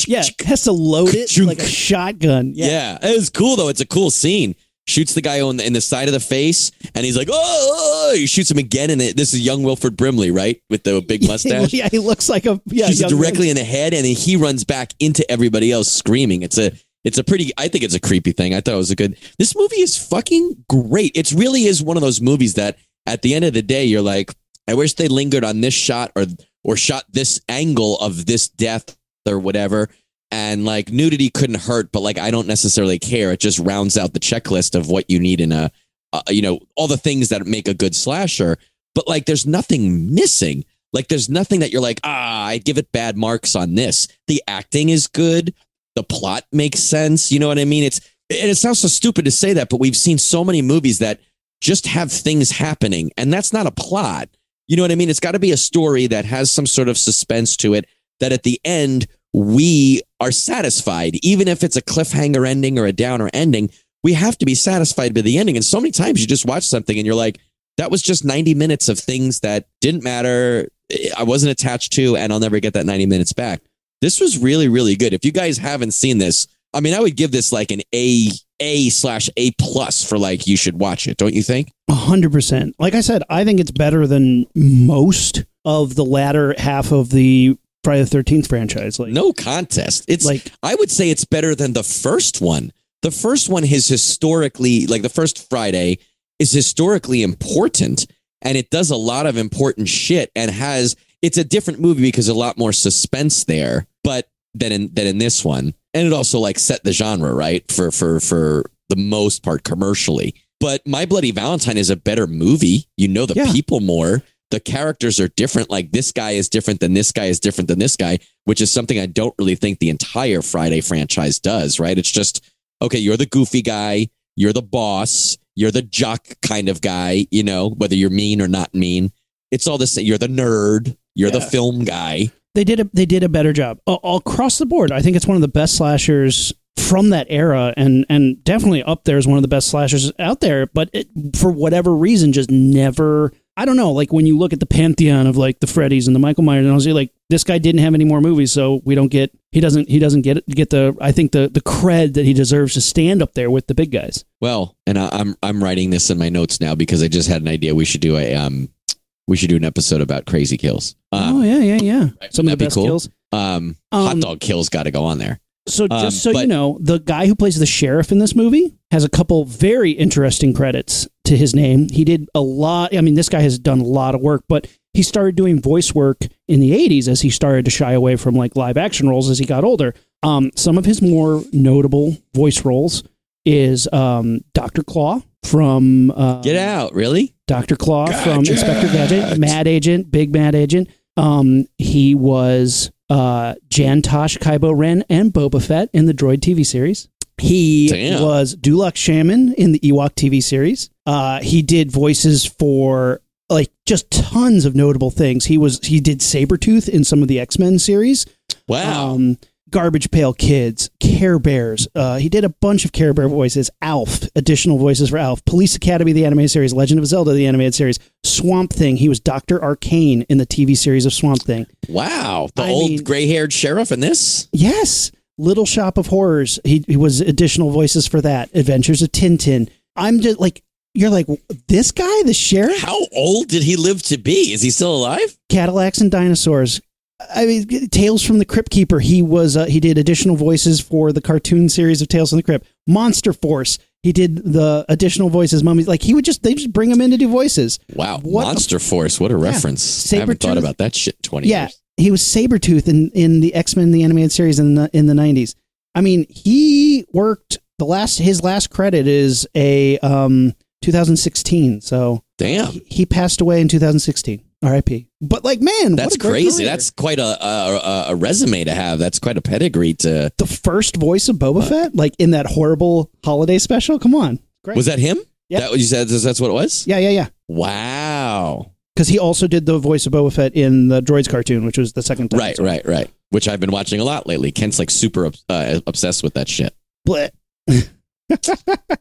Speaker 1: Yeah, has to load it like a shotgun.
Speaker 2: yeah.
Speaker 1: Yeah.
Speaker 2: it was cool though. It's a cool scene. Shoots the guy on the, in the side of the face, and he's like, "Oh!" oh, oh he shoots him again, and it, this is young Wilford Brimley, right, with the big mustache.
Speaker 1: yeah, he looks like a yeah.
Speaker 2: Shoots directly in the head, and then he runs back into everybody else screaming. It's a It's a pretty, I think it's a creepy thing. I thought it was a good, this movie is fucking great. It really is one of those movies that at the end of the day, you're like, I wish they lingered on this shot or, or shot this angle of this death or whatever. And like nudity couldn't hurt, but like I don't necessarily care. It just rounds out the checklist of what you need in a, uh, you know, all the things that make a good slasher. But like there's nothing missing. Like there's nothing that you're like, ah, I give it bad marks on this. The acting is good. The plot makes sense. You know what I mean? It's and it sounds so stupid to say that, but we've seen so many movies that just have things happening, and that's not a plot. You know what I mean? It's got to be a story that has some sort of suspense to it. That at the end we are satisfied, even if it's a cliffhanger ending or a downer ending. We have to be satisfied by the ending. And so many times you just watch something and you're like, that was just 90 minutes of things that didn't matter. Eh, I wasn't attached to, and I'll never get that 90 minutes back. This was really, really good. If you guys haven't seen this, I mean, I would give this like an A, A slash A plus for like you should watch it, don't you think?
Speaker 1: A hundred percent. Like I said, I think it's better than most of the latter half of the Friday the Thirteenth franchise. Like
Speaker 2: no contest. It's like I would say it's better than the first one. The first one is historically like the first Friday is historically important and it does a lot of important shit and has it's a different movie because a lot more suspense there, but than in than in this one. And it also like set the genre, right? For for for the most part commercially. But My Bloody Valentine is a better movie. You know the
Speaker 1: Yeah.
Speaker 2: people more. The characters are different. Like this guy is different than this guy is different than this guy, which is something I don't really think the entire Friday franchise does, right? It's just, okay, you're the goofy guy, you're the boss, you're the jock kind of guy, you know, whether you're mean or not mean. It's all the same. You're the nerd, you're the film guy.
Speaker 1: They did a they did a better job all across the board. I think it's one of the best slashers from that era, and and definitely up there is one of the best slashers out there. But it, for whatever reason, just never. I don't know. Like when you look at the pantheon of like the Freddys and the Michael Myers, and I was like, this guy didn't have any more movies, so we don't get. He doesn't. He doesn't get get the. I think the the cred that he deserves to stand up there with the big guys.
Speaker 2: Well, and I, I'm I'm writing this in my notes now because I just had an idea. We should do a um, we should do an episode about crazy kills. Um,
Speaker 1: oh yeah, yeah, yeah. Some of the
Speaker 2: be
Speaker 1: best
Speaker 2: cool.
Speaker 1: kills.
Speaker 2: um, hot
Speaker 1: Um,
Speaker 2: dog kills got to go on there.
Speaker 1: So just
Speaker 2: Um,
Speaker 1: so you know, the guy who plays the sheriff in this movie has a couple very interesting credits to his name. He did a lot. I mean, this guy has done a lot of work, but he started doing voice work in the 80s as he started to shy away from like live action roles as he got older. Um, some of his more notable voice roles is um, Dr. Claw from uh,
Speaker 2: Get out, really?
Speaker 1: Dr. Claw from Inspector Gadget, Mad Agent, Big Mad Agent. Um, he was uh, Jantosh Kybo Ren and Boba Fett in the Droid TV series. He
Speaker 2: Damn.
Speaker 1: was Dulok Shaman in the Ewok TV series. Uh, he did voices for like just tons of notable things. He was he did Sabretooth in some of the X Men series.
Speaker 2: Wow.
Speaker 1: Um, Garbage Pail Kids, Care Bears. Uh, he did a bunch of Care Bear voices. Alf, additional voices for Alf. Police Academy, the animated series. Legend of Zelda, the animated series. Swamp Thing. He was Doctor Arcane in the TV series of Swamp Thing.
Speaker 2: wow. The
Speaker 1: I
Speaker 2: old gray-haired sheriff in this?
Speaker 1: Yes, Little Shop of Horrors. He, he was additional voices for that. Adventures of Tintin. I'm just like you're like this guy, the sheriff.
Speaker 2: How old did he live to be? Is he still alive?
Speaker 1: Cadillacs and dinosaurs. I mean, Tales from the Crypt Keeper. He was uh, he did additional voices for the cartoon series of Tales from the Crypt. Monster Force. He did the additional voices. Mummies. Like he would just they just bring him in to do voices.
Speaker 2: Wow.
Speaker 1: What a-
Speaker 2: Monster Force. What a reference. I haven't thought about that shit 20
Speaker 1: Yeah,
Speaker 2: years.
Speaker 1: he was Sabretooth in in the X Men the animated series in the in the nineties. I mean, he worked the last his last credit is a um 2016. So
Speaker 2: Damn.
Speaker 1: he, he passed away in 2016. R.I.P. But like, man,
Speaker 2: That's crazy.
Speaker 1: career.
Speaker 2: That's quite a, a a- resume to have. That's quite a pedigree to.
Speaker 1: the first voice of Boba Fett, like in that horrible holiday special. Come on, great.
Speaker 2: Was that him?
Speaker 1: Yeah.
Speaker 2: That what you said? That's what it was.
Speaker 1: yeah, yeah, yeah.
Speaker 2: Wow.
Speaker 1: Because he also did the voice of Boba Fett in the Droids cartoon, which was the second time.
Speaker 2: Right, right, right. Which I've been watching a lot lately. Kent's like super uh, obsessed with that shit.
Speaker 1: Bleh.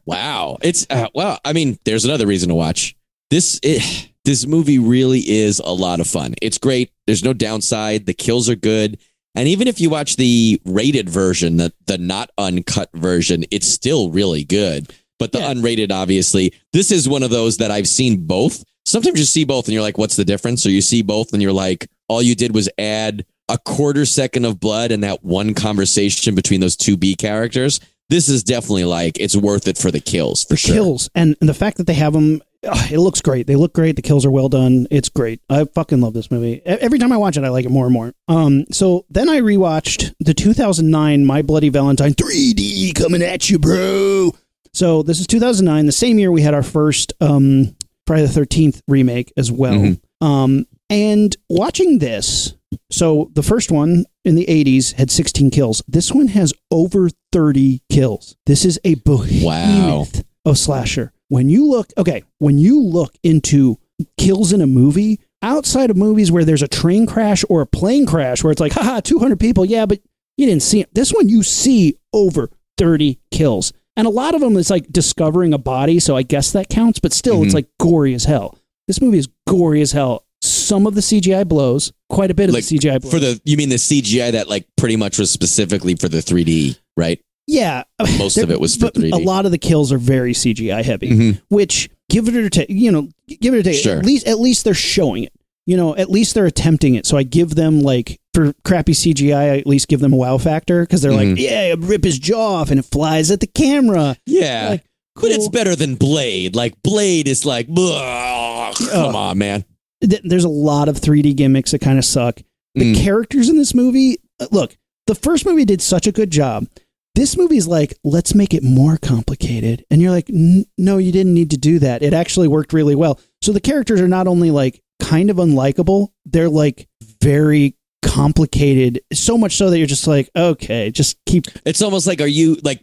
Speaker 2: Wow. It's uh, well, I mean, there's another reason to watch. This it, this movie really is a lot of fun. It's great. There's no downside. The kills are good. And even if you watch the rated version, the the not uncut version, it's still really good. But the
Speaker 1: Yeah.
Speaker 2: unrated obviously, this is one of those that I've seen both. Sometimes you see both and you're like, what's the difference? Or you see both and you're like, all you did was add a quarter second of blood and that one conversation between those two B characters. this is definitely like it's worth it for the kills for
Speaker 1: the
Speaker 2: sure.
Speaker 1: kills and, and the fact that they have them it looks great. They look great. The kills are well done. It's great. I fucking love this movie. Every time i watch it i like it more and more. Um so then i rewatched the 2009 my bloody valentine 3d coming at you bro. So this is 2009 the same year we had our first um friday the 13th remake as well.
Speaker 2: Mhm.
Speaker 1: um and watching this so the first one in the 80s had 16 kills. This one has over 30 kills. This is a behemoth of slasher. When you look, okay, when you look into kills in a movie, outside of movies where there's a train crash or a plane crash where it's like, haha, 200 people, yeah, but you didn't see it. This one you see over 30 kills. And a lot of them is like discovering a body, so I guess that counts, but still it's
Speaker 2: Mhm.
Speaker 1: like gory as hell. This movie is gory as hell. Some of the CGI blows, quite a bit of
Speaker 2: Like,
Speaker 1: the CGI blows.
Speaker 2: For the you mean the CGI that like pretty much was specifically for the 3D, right?
Speaker 1: Yeah,
Speaker 2: Most of it was for
Speaker 1: but
Speaker 2: 3D.
Speaker 1: A lot of the kills are very CGI heavy.
Speaker 2: Mhm.
Speaker 1: which give it or take, you know, give it or take.
Speaker 2: Sure.
Speaker 1: At least, at least they're showing it. You know, at least they're attempting it. So I give them like for crappy CGI, I at least give them a wow factor because they're like,
Speaker 2: Mhm.
Speaker 1: yeah, rip his jaw off and it flies at the camera.
Speaker 2: Yeah.
Speaker 1: Like,
Speaker 2: But it's better than Blade. Like Blade is like, "Ugh, come
Speaker 1: Oh.
Speaker 2: on, man.
Speaker 1: Th- There's a lot of 3D gimmicks that kind of suck. The
Speaker 2: Mm.
Speaker 1: characters in this movie, uh, look, the first movie did such a good job. This movie's like, let's make it more complicated. And you're like, no, you didn't need to do that. It actually worked really well. So the characters are not only like kind of unlikable, they're like very complicated. So much so that you're just like, okay, just keep.
Speaker 2: It's almost like, are you like,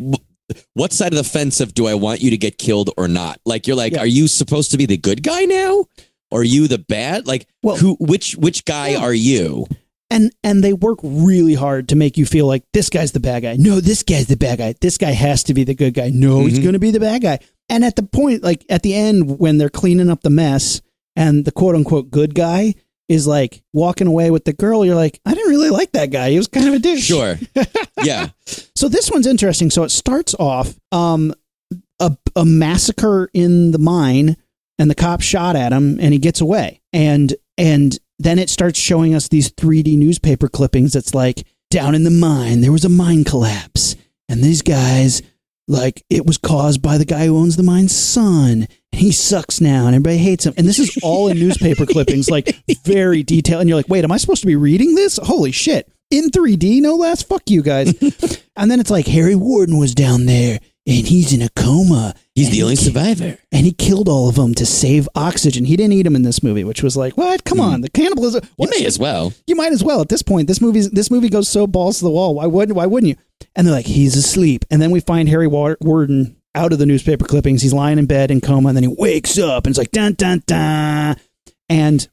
Speaker 2: what side of the fence of do I want you to get killed or not? Like, you're like,
Speaker 1: Yeah.
Speaker 2: are you supposed to be the good guy now? Or are you the bad? Like,
Speaker 1: Well-
Speaker 2: who? Which which guy
Speaker 1: Yeah.
Speaker 2: are you?
Speaker 1: And and they work really hard to make you feel like this guy's the bad guy. No, this guy's the bad guy. This guy has to be the good guy. No, he's
Speaker 2: Mhm.
Speaker 1: going to be the bad guy. And at the point, like at the end, when they're cleaning up the mess, and the quote unquote good guy is like walking away with the girl, you're like, I didn't really like that guy. He was kind of a douche.
Speaker 2: Sure. yeah.
Speaker 1: So this one's interesting. So it starts off um, a, a massacre in the mine, and the cop shot at him, and he gets away. And and then it starts showing us these 3D newspaper clippings. That's like down in the mine, there was a mine collapse, and these guys like it was caused by the guy who owns the mine's son. He sucks now, and everybody hates him. And this is all in newspaper clippings, like very detailed. And you're like, wait, am I supposed to be reading this? Holy shit! In 3D, no less. Fuck you guys. and then it's like Harry Warden was down there, and he's in a coma.
Speaker 2: He's the
Speaker 1: he
Speaker 2: only
Speaker 1: ki-
Speaker 2: survivor.
Speaker 1: and he killed all of them to save oxygen. He didn't eat them in this movie, which was like, what? Come on, the cannibalism.
Speaker 2: You
Speaker 1: What?
Speaker 2: may as well.
Speaker 1: You might as well at this point. This movie's this movie goes so balls to the wall. Why wouldn't Why wouldn't you? And they're like, he's asleep. And then we find Harry Warden out of the newspaper clippings. He's lying in bed in coma, and then he wakes up and it's like dun dun dun. And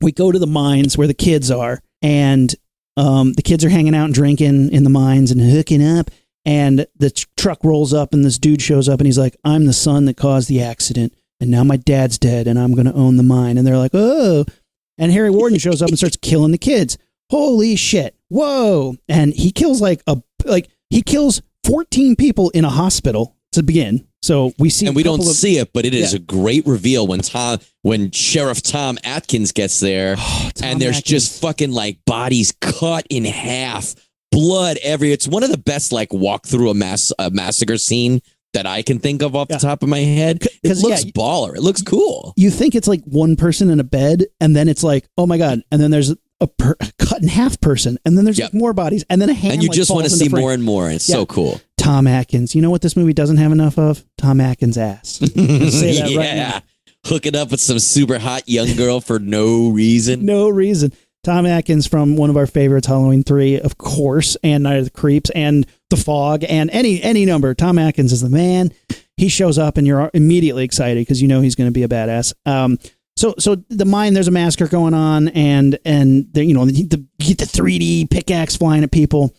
Speaker 1: we go to the mines where the kids are, and um, the kids are hanging out and drinking in the mines and hooking up. And the tr- truck rolls up, and this dude shows up, and he's like, "I'm the son that caused the accident, and now my dad's dead, and I'm going to own the mine." And they're like, "Oh!" And Harry Warden shows up and starts killing the kids. Holy shit! Whoa! And he kills like a like he kills 14 people in a hospital to begin. So we see,
Speaker 2: and we don't
Speaker 1: of-
Speaker 2: see it, but it is
Speaker 1: Yeah.
Speaker 2: a great reveal when Tom, when Sheriff Tom Atkins gets there,
Speaker 1: Oh, Tom
Speaker 2: and there's
Speaker 1: Atkins.
Speaker 2: just fucking like bodies cut in half, blood every. It's one of the best like walk through a mass a massacre scene that I can think of off
Speaker 1: Yeah.
Speaker 2: the top of my head. It looks
Speaker 1: yeah,
Speaker 2: baller. It looks cool.
Speaker 1: you think it's like one person in a bed, and then it's like, oh my god, and then there's a, per, a cut in half person, and then there's
Speaker 2: Yep.
Speaker 1: like more bodies, and then a hand.
Speaker 2: and you
Speaker 1: like,
Speaker 2: just want to see
Speaker 1: frame.
Speaker 2: more and more. It's
Speaker 1: Yeah.
Speaker 2: so cool.
Speaker 1: Tom Atkins. You know what this movie doesn't have enough of? Tom Atkins' ass. say that
Speaker 2: yeah.
Speaker 1: right now.
Speaker 2: Hook it up with some super hot young girl for no reason.
Speaker 1: no reason. Tom Atkins from one of our favorites, Halloween three, of course, and Night of the Creeps, and The Fog, and any any number. Tom Atkins is the man. He shows up, and you're immediately excited because you know he's going to be a badass. Um, so so the mine, there's a massacre going on, and and the, you know the, the the 3D pickaxe flying at people.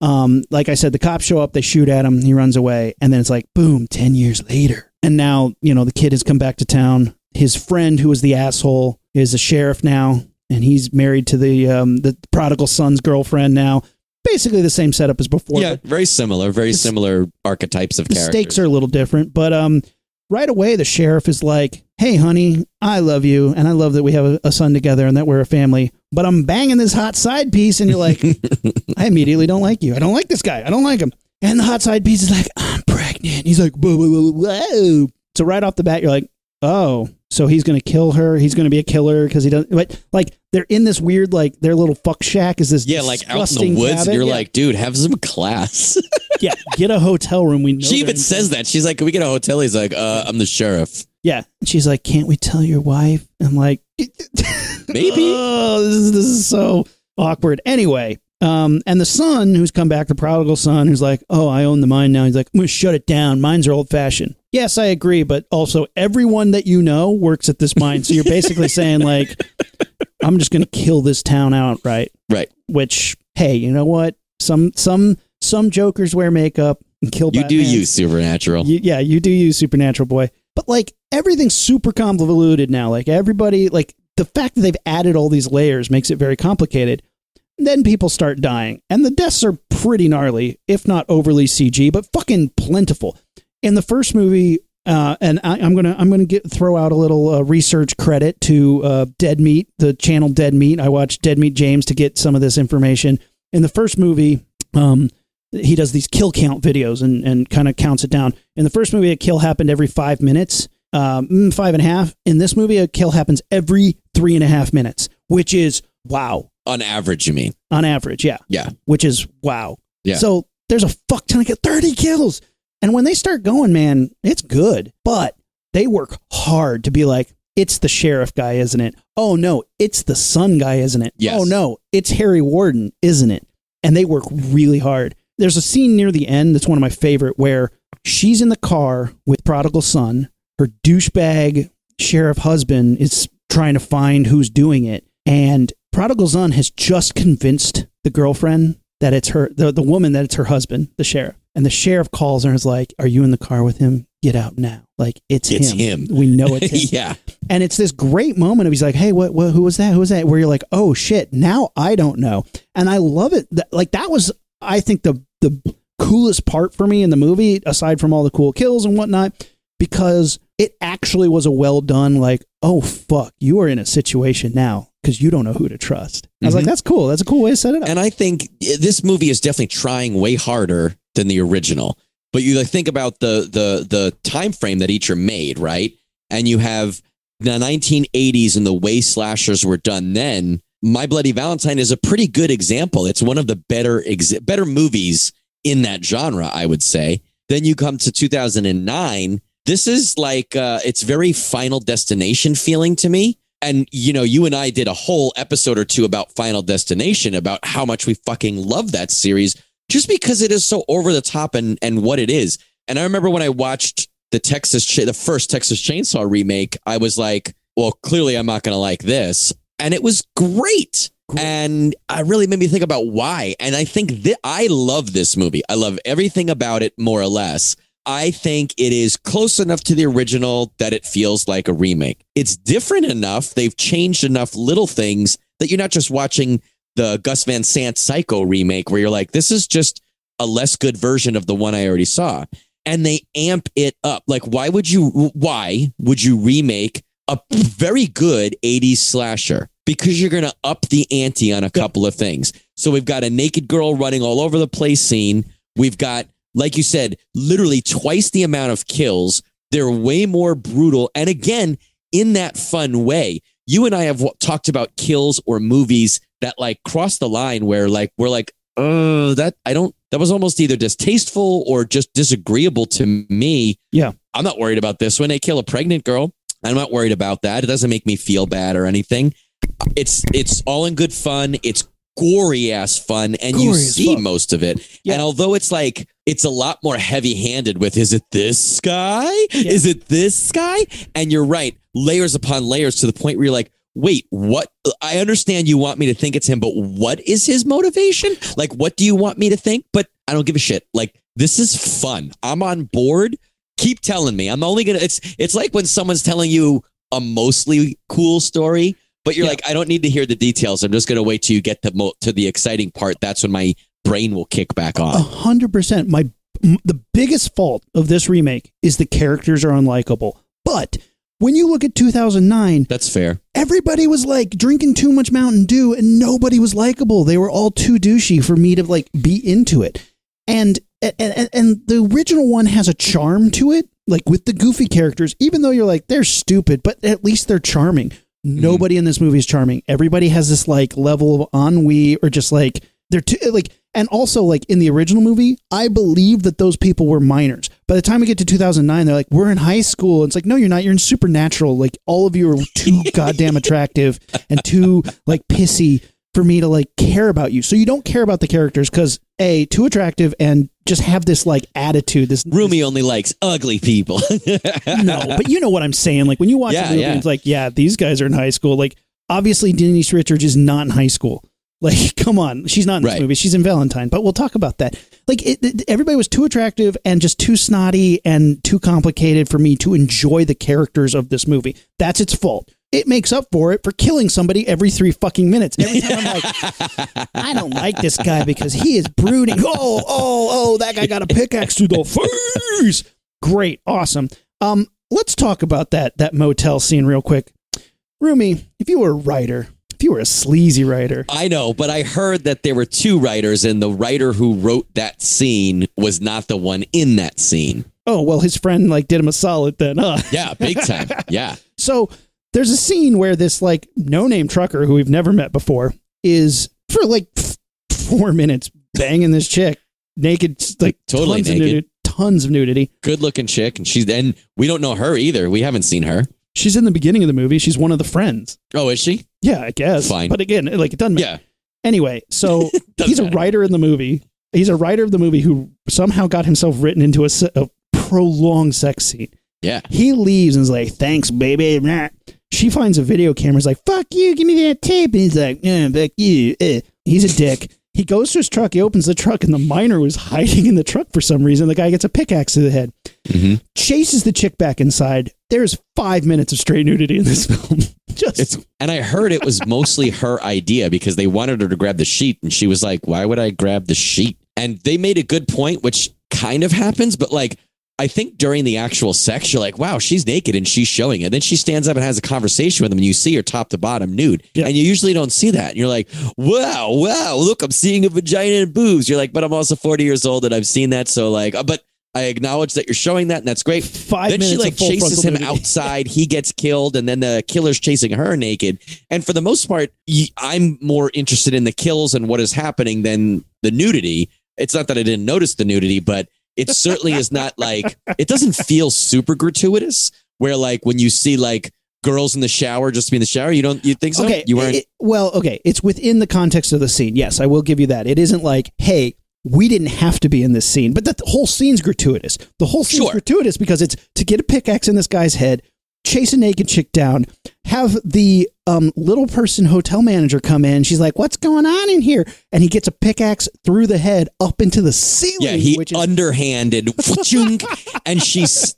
Speaker 1: Um, like I said, the cops show up, they shoot at him, he runs away, and then it's like boom, ten years later, and now you know the kid has come back to town. His friend, who was the asshole, is a sheriff now, and he's married to the um, the prodigal son's girlfriend now. Basically the same setup as before.
Speaker 2: yeah, very similar. Very similar archetypes of
Speaker 1: the
Speaker 2: characters.
Speaker 1: stakes are a little different, but um, right away the sheriff is like, "Hey, honey, I love you, and I love that we have a, a son together and that we're a family. But I'm banging this hot side piece, and you're like, I immediately don't like you. I don't like this guy. I don't like him." And the hot side piece is like, I'm pregnant. He's like, whoa, whoa, whoa, whoa. So right off the bat, you're like, oh, so he's gonna kill her. He's gonna be a killer because he doesn't. But like, they're in this weird, like, their little fuck shack is this
Speaker 2: Yeah, like out in the woods,
Speaker 1: cabin.
Speaker 2: and you're
Speaker 1: Yeah.
Speaker 2: like, dude, have some class.
Speaker 1: yeah, get a hotel room. We know
Speaker 2: she even says that. She's like, Can we get a hotel? He's like, uh, I'm the sheriff.
Speaker 1: yeah. And she's like, can't we tell your wife? I'm like,
Speaker 2: Maybe.
Speaker 1: Oh, this is, this is so awkward. Anyway, um, and the son who's come back, the prodigal son, who's like, oh, I own the mine now. He's like, I'm gonna shut it down. Mines are old fashioned. Yes, I agree, but also everyone that you know works at this mine. So you're basically saying like, I'm just gonna kill this town outright.
Speaker 2: Right. Right.
Speaker 1: Which, hey, you know what? Some some some jokers wear makeup and kill.
Speaker 2: You do use supernatural.
Speaker 1: You, yeah, you do use Supernatural Boy. But like everything's super convoluted now. Like everybody, like the fact that they've added all these layers makes it very complicated. Then people start dying, and the deaths are pretty gnarly, if not overly CG, but fucking plentiful. In the first movie, uh, and I, I'm gonna I'm gonna get throw out a little uh, research credit to uh, Dead Meat, the channel Dead Meat. I watched Dead Meat James to get some of this information. In the first movie, um, he does these kill count videos and, and kind of counts it down. In the first movie, a kill happened every five minutes, um, mm, five and a half. In this movie, a kill happens every three and a half minutes, which is wow
Speaker 2: On average, you mean?
Speaker 1: on average. Yeah,
Speaker 2: Yeah.
Speaker 1: which is wow.
Speaker 2: Yeah.
Speaker 1: So there's a fuck ton of kill, thirty kills, and when they start going, man, it's good. But they work hard to be like, it's the sheriff guy, isn't it? Oh no, it's the son guy, isn't it?
Speaker 2: Yes.
Speaker 1: Oh no, it's Harry Warden, isn't it? And they work really hard. There's a scene near the end that's one of my favorite where she's in the car with prodigal son. Her douchebag sheriff husband is trying to find who's doing it, and prodigal son has just convinced the girlfriend that it's her, the, the woman that it's her husband, the sheriff. And the sheriff calls her and is like, "Are you in the car with him? Get out now! Like it's,
Speaker 2: It's
Speaker 1: him.
Speaker 2: him.
Speaker 1: We know it's him."
Speaker 2: yeah.
Speaker 1: And it's this great moment of he's like, "Hey, what, what? Who was that? Who was that?" Where you're like, "Oh shit!" Now I don't know, and I love it. That, like that was, I think the the coolest part for me in the movie, aside from all the cool kills and whatnot, because it actually was a well done. Like, oh fuck, you are in a situation now because you don't know who to trust. I was like,
Speaker 2: Mhm.
Speaker 1: that's cool. That's a cool way to set it up.
Speaker 2: And I think this movie is definitely trying way harder than the original. But you like think about the the the time frame that each are made, right? And you have the 1980s and the way slashers were done then. My Bloody Valentine is a pretty good example. It's one of the better ex- better movies in that genre, I would say. Then you come to 2009. This is like uh, it's very Final Destination feeling to me. And you know, you and I did a whole episode or two about Final Destination about how much we fucking love that series just because it is so over the top and and what it is. And I remember when I watched the Texas the first Texas Chainsaw remake, I was like, well, clearly I'm not going to like this. And it was great. And I really made me think about why. And I think that I love this movie. I love everything about it more or less. I think it is close enough to the original that it feels like a remake. It's different enough. They've changed enough little things that you're not just watching the Gus Van Sant Psycho remake where you're like, this is just a less good version of the one I already saw. And they amp it up. Like, why would you, why would you remake a very good 80s slasher? Because you're going to up the ante on a couple of things. So we've got a naked girl running all over the place scene. We've got, like you said, literally twice the amount of kills. They're way more brutal. And again, in that fun way. You and I have w- talked about kills or movies that like cross the line where like we're like, oh, that I don't. That was almost either distasteful or just disagreeable to me.
Speaker 1: Yeah.
Speaker 2: I'm not worried about this. When they kill a pregnant girl, I'm not worried about that. It doesn't make me feel bad or anything. It's it's all in good fun. It's gory ass fun, and you
Speaker 1: Gory as
Speaker 2: see
Speaker 1: fuck.
Speaker 2: most of it.
Speaker 1: Yeah.
Speaker 2: And although it's like it's a lot more heavy handed with is it this guy? Is it this guy? And you're right, layers upon layers to the point where you're like, wait, what? I understand you want me to think it's him, but what is his motivation? Like, what do you want me to think? But I don't give a shit. Like, this is fun. I'm on board. Keep telling me. I'm only gonna. It's it's like when someone's telling you a mostly cool story, but you're
Speaker 1: Yeah.
Speaker 2: like, I don't need to hear the details. I'm just gonna wait till you get the mo- to the exciting part. That's when my brain will kick back on.
Speaker 1: A hundred percent. My m- the biggest fault of this remake is the characters are unlikable. But when you look at 2009,
Speaker 2: That's fair.
Speaker 1: everybody was like drinking too much Mountain Dew, and nobody was likable. They were all too douchey for me to like be into it. And and, and, and the original one has a charm to it, like with the goofy characters, even though you're like, they're stupid, but at least they're charming. Mm-hmm. Nobody in this movie is charming. Everybody has this like level of ennui or just like they're too like and also like in the original movie, I believe that those people were minors. By the time we get to 2009, they're like, we're in high school. It's like, no, you're not. You're in supernatural. Like all of you are too goddamn attractive and too like pissy for me to like care about you. So you don't care about the characters because a too attractive and just have this like attitude. This
Speaker 2: Rumi only likes ugly people.
Speaker 1: no, but you know what I'm saying. Like when you watch
Speaker 2: Yeah,
Speaker 1: a movie,
Speaker 2: yeah.
Speaker 1: it's like, yeah, these guys are in high school. Like obviously Denise Richards is not in high school. Like, come on, she's not in this
Speaker 2: Right.
Speaker 1: movie. She's in Valentine, but we'll talk about that. Like, it, it- everybody was too attractive and just too snotty and too complicated for me to enjoy the characters of this movie. That's its fault. It makes up for it for killing somebody every three fucking minutes. Every time I'm like, I don't like this guy because he is brooding. Oh, oh, oh, that guy got a pickaxe to the face. Great, awesome. Um, let's talk about that that motel scene real quick. Rumi, if you were a writer, if you were a sleazy writer,
Speaker 2: I know, but I heard that there were two writers, and the writer who wrote that scene was not the one in that scene.
Speaker 1: oh well, his friend like did him a solid then, huh?
Speaker 2: Yeah, big time. Yeah.
Speaker 1: So there's a scene where this like no name trucker who we've never met before is for like f- four minutes banging this chick naked, like
Speaker 2: Totally
Speaker 1: tons Of nudity, tons of nudity.
Speaker 2: Good looking chick. And she's, and we don't know her either. We haven't seen her.
Speaker 1: She's in the beginning of the movie. She's one of the friends.
Speaker 2: Oh, is she?
Speaker 1: Yeah, I guess.
Speaker 2: Fine.
Speaker 1: But again, like it doesn't matter.
Speaker 2: Yeah.
Speaker 1: Anyway, so he's a writer in the movie. He's a writer of the movie who somehow got himself written into a, a prolonged sex scene.
Speaker 2: Yeah.
Speaker 1: He leaves and is like, "Thanks, baby." She finds a video camera. Is like, "Fuck you, give me that tape." And he's like, "Yeah, fuck you." Eh. He's a dick. He goes to his truck. He opens the truck, and the miner was hiding in the truck for some reason. The guy gets a pickaxe to the head.
Speaker 2: Mhm.
Speaker 1: Chases the chick back inside. There's five minutes of straight nudity in this film. Just
Speaker 2: It's and I heard it was mostly her idea because they wanted her to grab the sheet and she was like, "Why would I grab the sheet?" And they made a good point, which kind of happens, but like I think during the actual sex, you're like, "Wow, she's naked and she's showing it." Then she stands up and has a conversation with him, and you see her top to bottom nude,
Speaker 1: Yeah.
Speaker 2: and you usually don't see that. And you're like, "Wow, wow, look, I'm seeing a vagina and boobs." You're like, "But I'm also 40 years old and I've seen that, so like, uh, but." I acknowledge that you're showing that, and that's great.
Speaker 1: five
Speaker 2: then she like chases him
Speaker 1: nudity.
Speaker 2: outside he gets killed and then the killer's chasing her naked and for the most part I'm more interested in the kills and what is happening than the nudity it's not that i didn't notice the nudity but it certainly is not like it doesn't feel super gratuitous where like when you see like girls in the shower just to be in the shower you don't you think so
Speaker 1: Okay.
Speaker 2: you weren't
Speaker 1: it- well, okay. It's within the context of the scene. Yes, I will give you that. It isn't like, hey, we didn't have to be in this scene, but that the whole scene's gratuitous. The whole scene's
Speaker 2: Sure.
Speaker 1: gratuitous because it's to get a pickaxe in this guy's head, chase a naked chick down, have the um, little person hotel manager come in. She's like, "What's going on in here?" And he gets a pickaxe through the head up into the ceiling.
Speaker 2: Yeah, he
Speaker 1: which is
Speaker 2: underhanded, and she's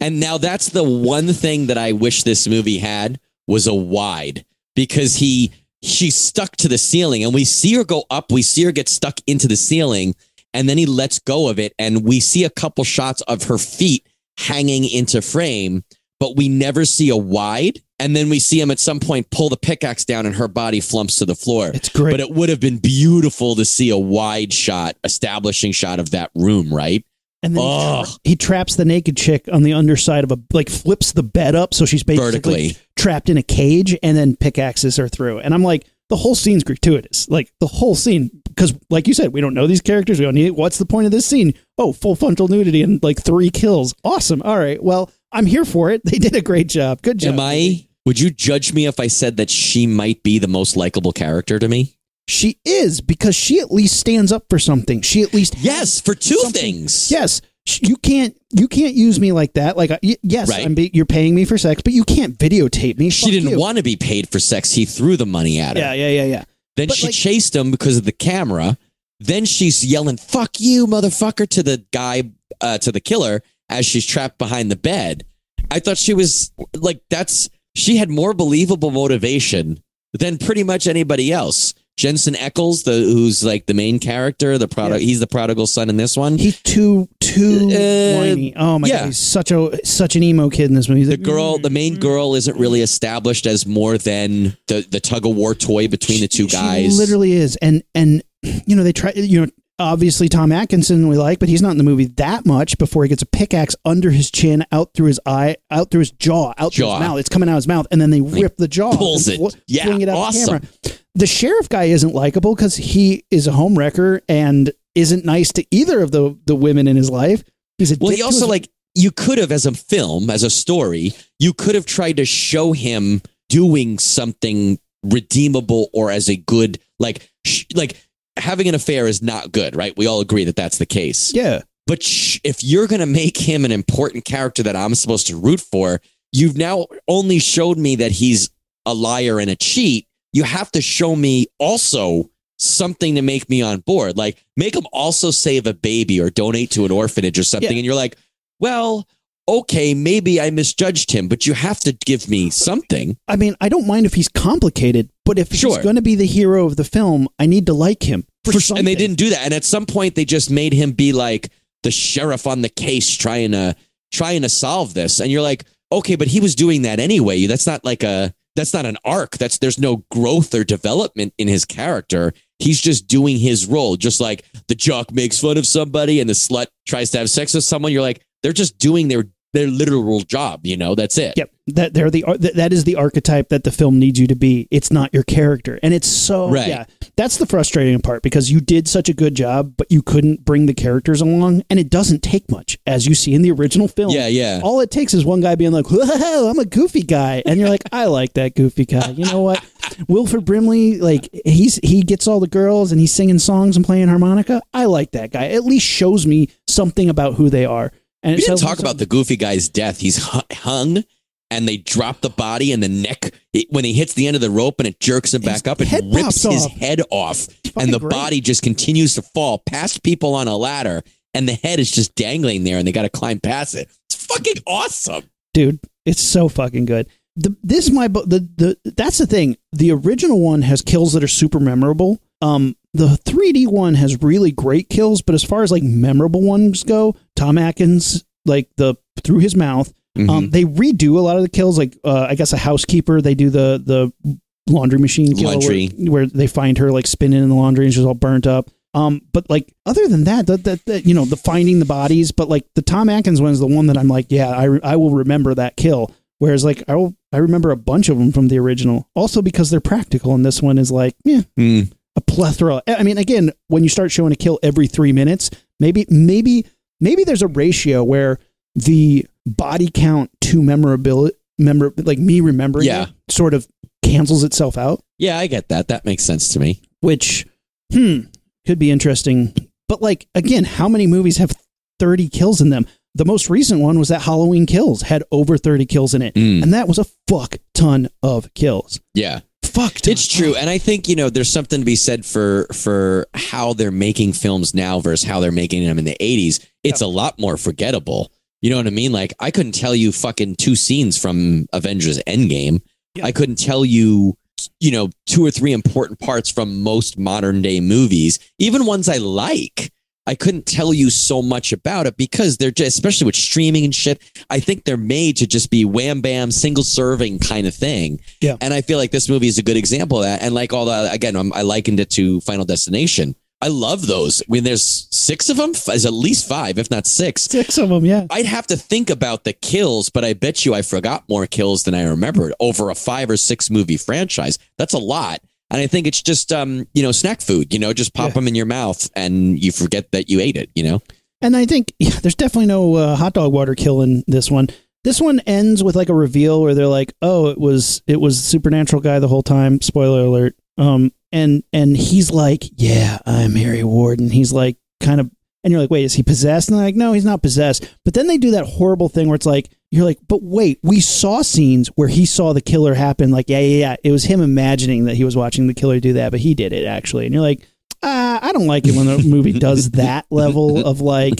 Speaker 2: and now that's the one thing that I wish this movie had was a wide because he she's stuck to the ceiling and we see her go up, we see her get stuck into the ceiling, and then he lets go of it, and we see a couple shots of her feet hanging into frame, but we never see a wide. And then we see him at some point pull the pickaxe down and her body flumps to the floor.
Speaker 1: it's great.
Speaker 2: But it would have been beautiful to see a wide shot, establishing shot of that room, right?
Speaker 1: And then he, tra- he traps the naked chick on the underside of a like flips the bed up so she's basically
Speaker 2: Vertically.
Speaker 1: trapped in a cage and then pickaxes her through. And I'm like, the whole scene's gratuitous. Like the whole scene because like you said, we don't know these characters. We don't need It. what's the point of this scene? Oh, full frontal nudity and like three kills. Awesome. All right. Well, I'm here for it. They did a great job. Good job.
Speaker 2: Am I? Would you judge me if I said that she might be the most likable character to me?
Speaker 1: She is because she at least stands up for something. She at least
Speaker 2: Yes, for two
Speaker 1: something-
Speaker 2: things.
Speaker 1: Yes, you can't you can't use me like that. Like, yes,
Speaker 2: Right.
Speaker 1: I'm be, you're paying me for sex, but you can't videotape me.
Speaker 2: She
Speaker 1: Fuck
Speaker 2: didn't
Speaker 1: you.
Speaker 2: want to be paid for sex. He threw the money at her.
Speaker 1: Yeah, yeah, yeah, yeah.
Speaker 2: Then
Speaker 1: But,
Speaker 2: she
Speaker 1: like-
Speaker 2: chased him because of the camera. Then she's yelling "fuck you, motherfucker" to the guy, uh, to the killer as she's trapped behind the bed. I thought she was like, that's she had more believable motivation than pretty much anybody else. Jensen Ackles, the who's like the main character, the product,
Speaker 1: Yeah.
Speaker 2: he's the prodigal son in this one.
Speaker 1: He's too too
Speaker 2: Uh,
Speaker 1: whiny. Oh my
Speaker 2: yeah.
Speaker 1: god, he's such a such an emo kid in this movie. He's
Speaker 2: the
Speaker 1: like,
Speaker 2: girl,
Speaker 1: "Mm,
Speaker 2: the main
Speaker 1: mm."
Speaker 2: girl, isn't really established as more than the the tug of war toy between the two guys.
Speaker 1: She literally is, and and you know they try. You know, obviously Tom Atkinson we like, but he's not in the movie that much before he gets a pickaxe under his chin, out through his eye, out through his jaw, out through his mouth. It's coming out of his mouth, and then they rip the jaw,
Speaker 2: pulls it. Yeah,
Speaker 1: fling it out
Speaker 2: awesome.
Speaker 1: the camera. The sheriff guy isn't likable because he is a home wrecker and isn't nice to either of the the women in his life. He's a
Speaker 2: Well, he also
Speaker 1: his-
Speaker 2: like you could have as a film, as a story, you could have tried to show him doing something redeemable or as a good like sh- like having an affair is not good, right? We all agree that that's the case.
Speaker 1: yeah.
Speaker 2: But sh- if you're going to make him an important character that I'm supposed to root for, you've now only showed me that he's a liar and a cheat. You have to show me also something to make me on board. Like make him also save a baby or donate to an orphanage or something.
Speaker 1: Yeah.
Speaker 2: And you're like, well, okay, maybe I misjudged him, but you have to give me something.
Speaker 1: I mean, I don't mind if he's complicated, but if
Speaker 2: Sure.
Speaker 1: he's going to be the hero of the film, I need to like him for,
Speaker 2: For and they didn't do that. And at some point, they just made him be like the sheriff on the case, trying to trying to solve this. And you're like, okay, but he was doing that anyway. That's not like a that's not an arc. That's there's no growth or development in his character. He's just doing his role, just like the jock makes fun of somebody and the slut tries to have sex with someone. You're like, they're just doing their their literal job. You know, that's it.
Speaker 1: Yep, that they're the that that is the archetype that the film needs you to be. It's not your character, and it's so
Speaker 2: Right.
Speaker 1: yeah. That's the frustrating part because you did such a good job, but you couldn't bring the characters along, and it doesn't take much, as you see in the original film.
Speaker 2: Yeah, yeah.
Speaker 1: All it takes is one guy being like, "Whoa, I'm a goofy guy," and you're like, "I like that goofy guy." You know what? Wilford Brimley, like he's he gets all the girls and he's singing songs and playing harmonica. I like that guy. At least shows me something about who they are. And
Speaker 2: We didn't talk about the goofy guy's death. He's hung and they drop the body and the neck it- when he hits the end of the rope and it jerks him back up. It rips his
Speaker 1: off.
Speaker 2: head off and the
Speaker 1: great.
Speaker 2: body just continues to fall past people on a ladder and the head is just dangling there and they got to climb past it. It's fucking awesome.
Speaker 1: dude. It's so fucking good. The this my the the that's the thing. The original one has kills that are super memorable. Um, the 3D one has really great kills, but as far as like memorable ones go, Tom Atkins like the through his mouth.
Speaker 2: Mm-hmm.
Speaker 1: Um, they redo a lot of the kills. Like uh, I guess a housekeeper, they do the the laundry machine kill
Speaker 2: Laundry.
Speaker 1: Where, where they find her like spinning in the laundry and she's all burnt up. Um, but like other than that, that, that, that you know the finding the bodies, but like the Tom Atkins one is the one that I'm like, yeah, I re- I will remember that kill. Whereas like I will I remember a bunch of them from the original, also because they're practical, and this one is like, yeah,
Speaker 2: Mm.
Speaker 1: Plethora. I mean, again, when you start showing a kill every three minutes, maybe maybe maybe there's a ratio where the body count to memorability, memor like me remembering,
Speaker 2: Yeah.
Speaker 1: it, sort of cancels itself out,
Speaker 2: Yeah, I get that. That makes sense to me.
Speaker 1: which hmm could be interesting. But like again, how many movies have thirty kills in them? The most recent one was that Halloween Kills had over thirty kills in it,
Speaker 2: Mm.
Speaker 1: and that was a fuck ton of kills.
Speaker 2: Yeah.
Speaker 1: Fuck, ton.
Speaker 2: It's true, and I think you know there's something to be said for for how they're making films now versus how they're making them in the '80s. It's a lot more forgettable. You know what I mean? Like I couldn't tell you fucking two scenes from Avengers Endgame.
Speaker 1: Yeah.
Speaker 2: I couldn't tell you, you know, two or three important parts from most modern day movies, even ones I like. I couldn't tell you so much about it because they're just, especially with streaming and shit. I think they're made to just be wham bam, single serving kind of thing.
Speaker 1: Yeah.
Speaker 2: And I feel like this movie is a good example of that. And like all the, again, I'm, I likened it to Final Destination. I love those. When there's six of them, there's at least five, if not six.
Speaker 1: six of them, yeah.
Speaker 2: I'd have to think about the kills, but I bet you I forgot more kills than I remembered over a five or six movie franchise. That's a lot. And I think it's just, um, you know, snack food, you know, just pop
Speaker 1: Yeah.
Speaker 2: them in your mouth and you forget that you ate it, you know?
Speaker 1: And I think yeah, there's definitely no uh, hot dog water kill in this one. This one ends with like a reveal where they're like, "Oh, it was it was supernatural guy the whole time." Spoiler alert. Um, and and he's like, "Yeah, I'm Harry Ward," and he's like, kind of, and you're like, "Wait, is he possessed?" And they're like, "No, he's not possessed." But then they do that horrible thing where it's like, you're like, "But wait, we saw scenes where he saw the killer happen." Like, yeah, yeah, yeah, it was him imagining that he was watching the killer do that, but he did it actually. And you're like, uh, I don't like it when the movie does that level of like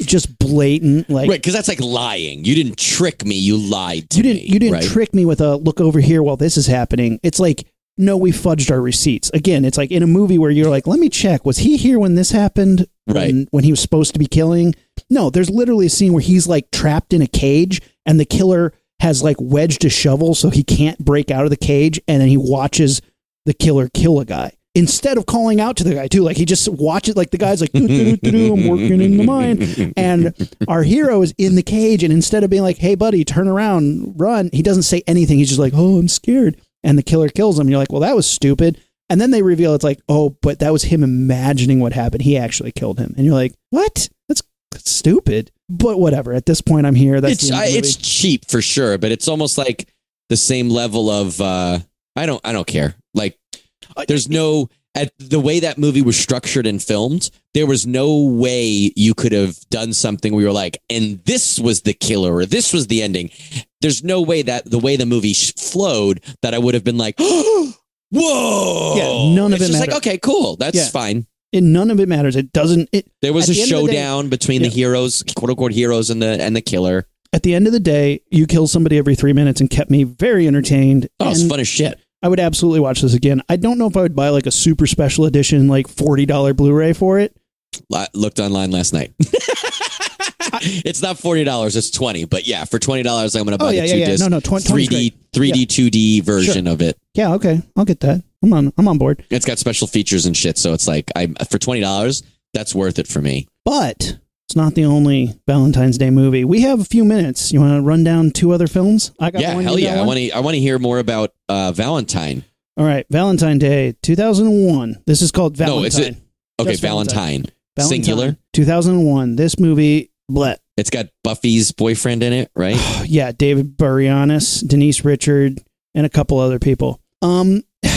Speaker 1: just blatant like
Speaker 2: right. Cause that's like lying. You didn't trick me. You lied to
Speaker 1: you didn't
Speaker 2: me.
Speaker 1: you didn't
Speaker 2: right?
Speaker 1: trick me with a look over here while this is happening. It's like no, we fudged our receipts. Again, it's like in a movie where you're like, let me check. Was he here when this happened? When,
Speaker 2: Right.
Speaker 1: when he was supposed to be killing? No, there's literally a scene where he's like trapped in a cage and the killer has like wedged a shovel so he can't break out of the cage and then he watches the killer kill a guy. instead of calling out to the guy too. Like he just watches like the guy's like "Doo, doo, doo, doo, I'm working in the mine. And our hero is in the cage and instead of being like, Hey buddy, turn around, run, he doesn't say anything. He's just like, Oh, I'm scared. And the killer kills him. You're like, Well, that was stupid. And then they reveal it's like, oh, but that was him imagining what happened. He actually killed him. And you're like, what? That's, that's stupid. But whatever. At this point, I'm here. That's
Speaker 2: it's I, it's cheap for sure, but it's almost like the same level of uh I don't I don't care. Like there's no at the way that movie was structured and filmed, there was no way you could have done something where you were like, and this was the killer or this was the ending. There's no way that the way the movie flowed that I would have been like, whoa.
Speaker 1: Yeah, none of
Speaker 2: it's
Speaker 1: it
Speaker 2: just like, okay, cool. That's
Speaker 1: Yeah.
Speaker 2: fine.
Speaker 1: And none of it matters. It doesn't. It
Speaker 2: There was a
Speaker 1: the of the day-
Speaker 2: showdown between
Speaker 1: Yeah.
Speaker 2: the heroes, quote unquote heroes and the and the killer.
Speaker 1: at the end of the day, you kill somebody every three minutes and kept me very entertained.
Speaker 2: Oh, it's fun as shit.
Speaker 1: I would absolutely watch this again. I don't know if I would buy like a super special edition, like forty dollar Blu-ray for it.
Speaker 2: Li- looked online last night. it's not forty dollars; it's twenty. But yeah, for twenty dollars, I'm going to buy
Speaker 1: Oh yeah,
Speaker 2: the
Speaker 1: yeah,
Speaker 2: two
Speaker 1: yeah.
Speaker 2: disc
Speaker 1: No, no, 20,
Speaker 2: 3D
Speaker 1: 20
Speaker 2: 3D 2D version of it.
Speaker 1: Yeah, okay, I'll get that. I'm on. I'm on board.
Speaker 2: It's got special features and shit. So it's like I for twenty dollars, that's worth it for me.
Speaker 1: But it's not the only Valentine's Day movie. We have a few minutes. You want to run down two other films? I got
Speaker 2: yeah,
Speaker 1: one.
Speaker 2: hell yeah! I want to I want to hear more about uh, Valentine.
Speaker 1: All right, Valentine Day, 2001. This is called Valentine.
Speaker 2: No, is it okay?
Speaker 1: Valentine.
Speaker 2: Valentine.
Speaker 1: Valentine,
Speaker 2: singular.
Speaker 1: 2001. This movie, bleh.
Speaker 2: It's got Buffy's boyfriend in it, right?
Speaker 1: yeah, David Boreanaz, Denise Richard, and a couple other people. Um,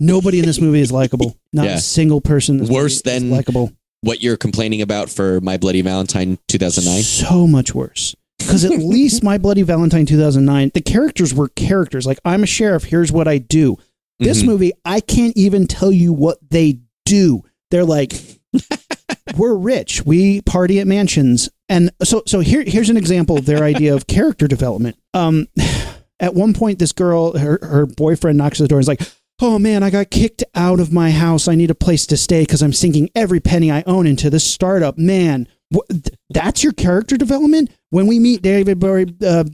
Speaker 1: nobody in this movie is likable. Not
Speaker 2: Yeah.
Speaker 1: a single person. in this
Speaker 2: Worse than-
Speaker 1: likable.
Speaker 2: what you're complaining about for My Bloody Valentine 2009?
Speaker 1: So much worse. Because at least My Bloody Valentine 2009, the characters were characters. Like, I'm a sheriff. Here's what I do. This
Speaker 2: Mhm.
Speaker 1: movie, I can't even tell you what they do. They're like, we're rich. We party at mansions. And so, so here, here's an example of their idea of character development. Um, at one point, this girl, her, her boyfriend knocks at the door and is like, Oh man, I got kicked out of my house. I need a place to stay because I'm sinking every penny I own into this startup. Man, wh- th- that's your character development? When we meet David Bory, uh,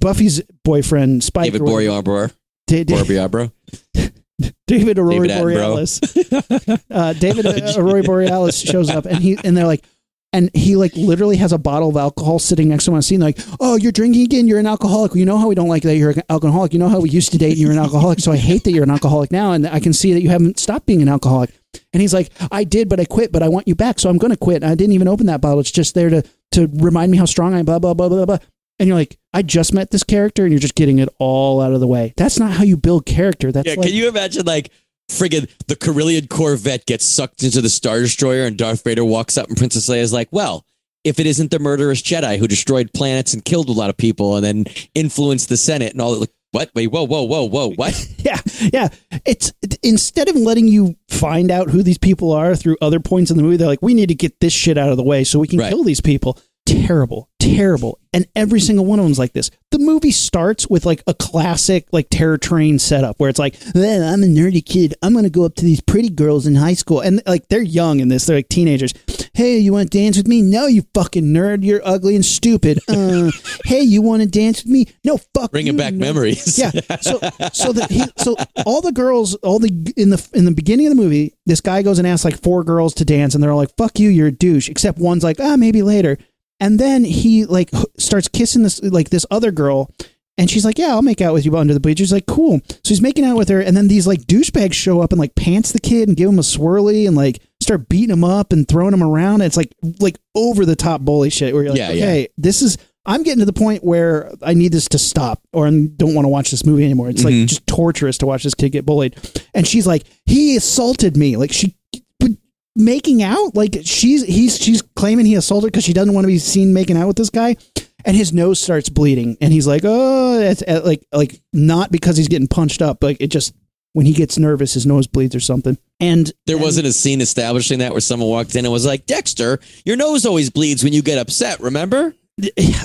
Speaker 1: Buffy's boyfriend, Spike.
Speaker 2: David
Speaker 1: or whatever-
Speaker 2: David
Speaker 1: Da- da-
Speaker 2: Boreabra.
Speaker 1: David Aurora
Speaker 2: David
Speaker 1: Borealis. uh, David Aurora Borealis shows up, and he and they're like, and he like literally has a bottle of alcohol sitting next to him on the scene, like, oh, you're drinking again. You're an alcoholic. You know how we don't like that you're an alcoholic. You know how we used to date and you're an alcoholic. So I hate that you're an alcoholic now, and I can see that you haven't stopped being an alcoholic. And he's like, I did, but I quit, but I want you back, so I'm going to quit. And I didn't even open that bottle. It's just there to to remind me how strong I am. Blah blah blah blah blah. And you're like, I just met this character, and you're just getting it all out of the way. That's not how you build character. That's
Speaker 2: Yeah,
Speaker 1: like,
Speaker 2: can you imagine like friggin' the Corellian Corvette gets sucked into the Star Destroyer and Darth Vader walks up and Princess Leia is like, well, if it isn't the murderous Jedi who destroyed planets and killed a lot of people and then influenced the Senate and all that, like, what? Wait, whoa, whoa, whoa, whoa, what?
Speaker 1: yeah, yeah. It's it- instead of letting you find out who these people are through other points in the movie, they're like, we need to get this shit out of the way so we can
Speaker 2: Right.
Speaker 1: kill these people. Terrible, terrible. And every single one of them's like this. The movie starts with like a classic like terror train setup where it's like, well, I'm a nerdy kid. I'm gonna go up to these pretty girls in high school, and like they're young in this. They're like teenagers. Hey, you want to dance with me? No, you fucking nerd. You're ugly and stupid. Uh, hey, you want to dance with me? No, fuck.
Speaker 2: Bringing
Speaker 1: you,
Speaker 2: back
Speaker 1: nerd.
Speaker 2: memories.
Speaker 1: Yeah. So so the he, so all the girls, all the in the in the beginning of the movie, this guy goes and asks like four girls to dance, and they're all like, "Fuck you, you're a douche." Except one's like, "Ah, maybe later." And then he like starts kissing this like this other girl, and she's like, "Yeah, I'll make out with you under the bleachers." Like, cool. So he's making out with her, and then these like douchebags show up and like pants the kid and give him a swirly and like start beating him up and throwing him around. And it's like like over the top bully shit where you're like,
Speaker 2: Yeah, yeah.
Speaker 1: okay, this is. I'm getting to the point where I need this to stop, or I don't want to watch this movie anymore. It's like
Speaker 2: Mhm.
Speaker 1: just torturous to watch this kid get bullied. And she's like, he assaulted me. Like she, making out. Like she's he's she's claiming he assaulted because she doesn't want to be seen making out with this guy. And his nose starts bleeding, and he's like, "Oh, it's uh, like like not because he's getting punched up, but it just when he gets nervous, his nose bleeds or something." And
Speaker 2: There
Speaker 1: and-
Speaker 2: wasn't a scene establishing that where someone walked in and was like, Dexter, your nose always bleeds when you get upset, remember?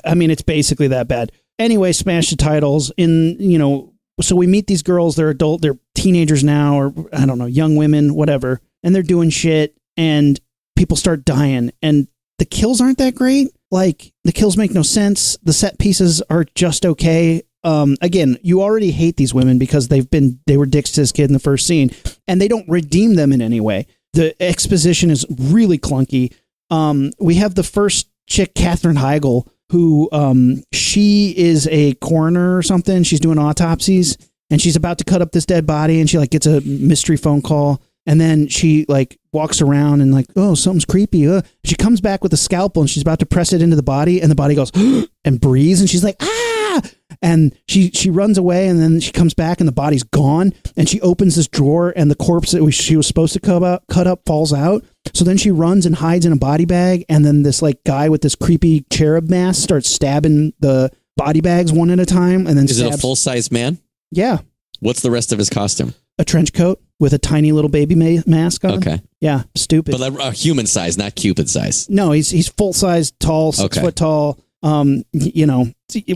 Speaker 1: I mean, it's basically that bad. Anyway, smash the titles in, you know, so we meet these girls, they're adult, they're teenagers now, or I don't know, young women, whatever, and they're doing shit, and people start dying, and the kills aren't that great. Like, the kills make no sense. The set pieces are just okay. um, again, you already hate these women because they've been they were dicks to this kid in the first scene, and they don't redeem them in any way. The exposition is really clunky. Um, we have the first chick, Katherine Heigl, who um, she is a coroner or something. She's doing autopsies, and she's about to cut up this dead body, and she like gets a mystery phone call, and then she like walks around and like, oh, something's creepy. Uh. She comes back with a scalpel, and she's about to press it into the body, and the body goes and breathes, and she's like, ah, and she she runs away, and then she comes back, and the body's gone, and she opens this drawer, and the corpse that she was supposed to cut up, cut up falls out. So then she runs and hides in a body bag, and then this like guy with this creepy cherub mask starts stabbing the body bags one at a time, and then
Speaker 2: Is it a full size man?
Speaker 1: yeah,
Speaker 2: What's the rest of his costume?
Speaker 1: A trench coat with a tiny little baby ma- mask on.
Speaker 2: Okay,
Speaker 1: yeah, stupid.
Speaker 2: but like, uh, human size, not Cupid size.
Speaker 1: no, he's he's full size, tall, six
Speaker 2: Okay.
Speaker 1: foot tall. Um, y- you know,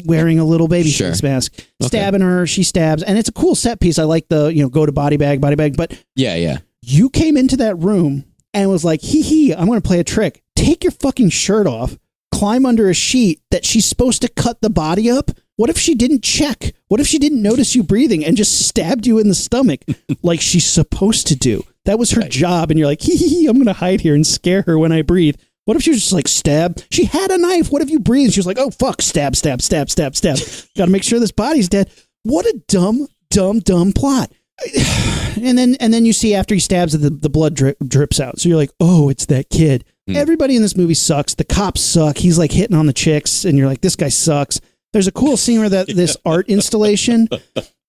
Speaker 1: wearing a little baby
Speaker 2: Sure.
Speaker 1: face mask, stabbing her. She stabs, and it's a cool set piece. I like the you know go to body bag, body bag. But
Speaker 2: Yeah, yeah.
Speaker 1: you came into that room and was like, hee hee, I'm going to play a trick. Take your fucking shirt off, climb under a sheet that she's supposed to cut the body up. What if she didn't check? What if she didn't notice you breathing and just stabbed you in the stomach like she's supposed to do? That was her
Speaker 2: Right.
Speaker 1: job. And you're like, hee hee, hee, I'm going to hide here and scare her when I breathe. What if she was just like stab? She had a knife. What if you breathe? She was like, oh fuck, stab, stab, stab, stab, stab. Got to make sure this body's dead. What a dumb, dumb, dumb plot. And then and then you see after he stabs it, the, the blood drip, drips out. So you're like, oh, it's that kid.
Speaker 2: Hmm.
Speaker 1: Everybody in this movie sucks. The cops suck. He's like hitting on the chicks, and you're like, this guy sucks. There's a cool scene where that this art installation,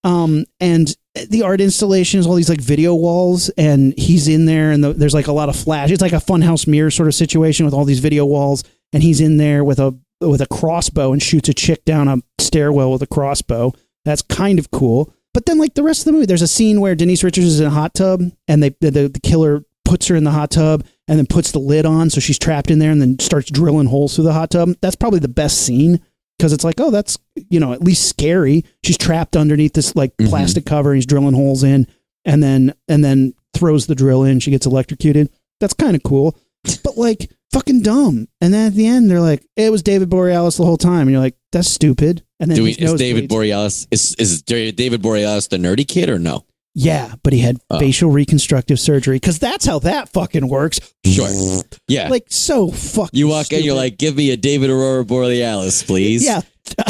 Speaker 1: um, and the art installation is all these like video walls, and he's in there, and the, there's like a lot of flash. It's like a funhouse mirror sort of situation with all these video walls, and he's in there with a with a crossbow and shoots a chick down a stairwell with a crossbow. That's kind of cool. But then, like the rest of the movie, there's a scene where Denise Richards is in a hot tub, and they the, the killer puts her in the hot tub and then puts the lid on, so she's trapped in there, and then starts drilling holes through the hot tub. That's probably the best scene because it's like, oh, that's you know at least scary. She's trapped underneath this like
Speaker 2: Mhm.
Speaker 1: plastic cover. He's drilling holes in, and then and then throws the drill in. She gets electrocuted. That's kind of cool, but like fucking dumb. And then at the end, they're like, it was David Borealis the whole time, and you're like, that's stupid. And then
Speaker 2: we, is David
Speaker 1: bleeds.
Speaker 2: Borealis is is David Borealis the nerdy kid or no?
Speaker 1: Yeah, but he had
Speaker 2: Oh.
Speaker 1: facial reconstructive surgery because that's how that fucking works.
Speaker 2: Sure. Yeah.
Speaker 1: Like so fucking.
Speaker 2: you walk in, you're like, give me a David Aurora Borealis, please.
Speaker 1: yeah,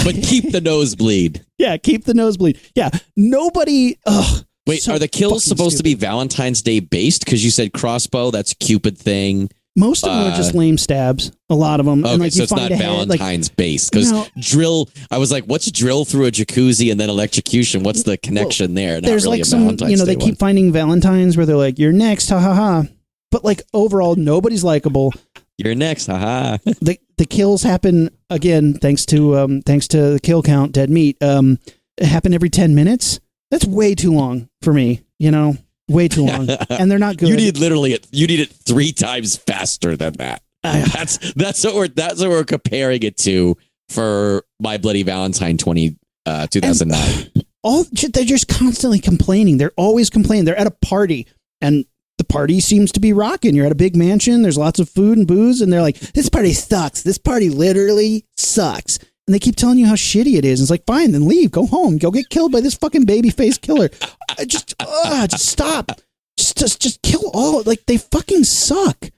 Speaker 2: But keep the nosebleed.
Speaker 1: yeah, keep the nosebleed. Yeah, nobody. Ugh.
Speaker 2: Wait,
Speaker 1: so
Speaker 2: are the kills supposed to be Valentine's Day based? Because you said crossbow, that's a Cupid thing.
Speaker 1: Most of them are
Speaker 2: uh,
Speaker 1: just lame stabs. A lot of them.
Speaker 2: Okay,
Speaker 1: and like
Speaker 2: so
Speaker 1: you
Speaker 2: it's
Speaker 1: find
Speaker 2: not
Speaker 1: head, like
Speaker 2: Valentine's based. Because
Speaker 1: No.
Speaker 2: drill, I was like, what's drill through a jacuzzi and then electrocution? What's the connection there? Not
Speaker 1: there's
Speaker 2: really
Speaker 1: like
Speaker 2: a
Speaker 1: some.
Speaker 2: Valentine's
Speaker 1: You know,
Speaker 2: Day
Speaker 1: they keep finding Valentines where they're like, "You're next," ha ha ha. But like overall, nobody's likable.
Speaker 2: You're next, haha.
Speaker 1: the the kills happen again thanks to um thanks to the kill count dead meat um it happen every 10 minutes that's way too long for me you know way too long and they're not good
Speaker 2: You need literally it. You need it three times faster than that. That's that's what we're that's what we're comparing it to for My Bloody Valentine twenty uh, two thousand nine.
Speaker 1: all they're just constantly complaining they're always complaining they're at a party and the party seems to be rocking. You're at a big mansion there's lots of food and booze and they're like this party sucks. This party literally sucks. And they keep telling you how shitty it is. And it's like fine then leave. Go home. Go get killed by this fucking baby face killer just uh, just stop. Just just just kill all like they fucking suck.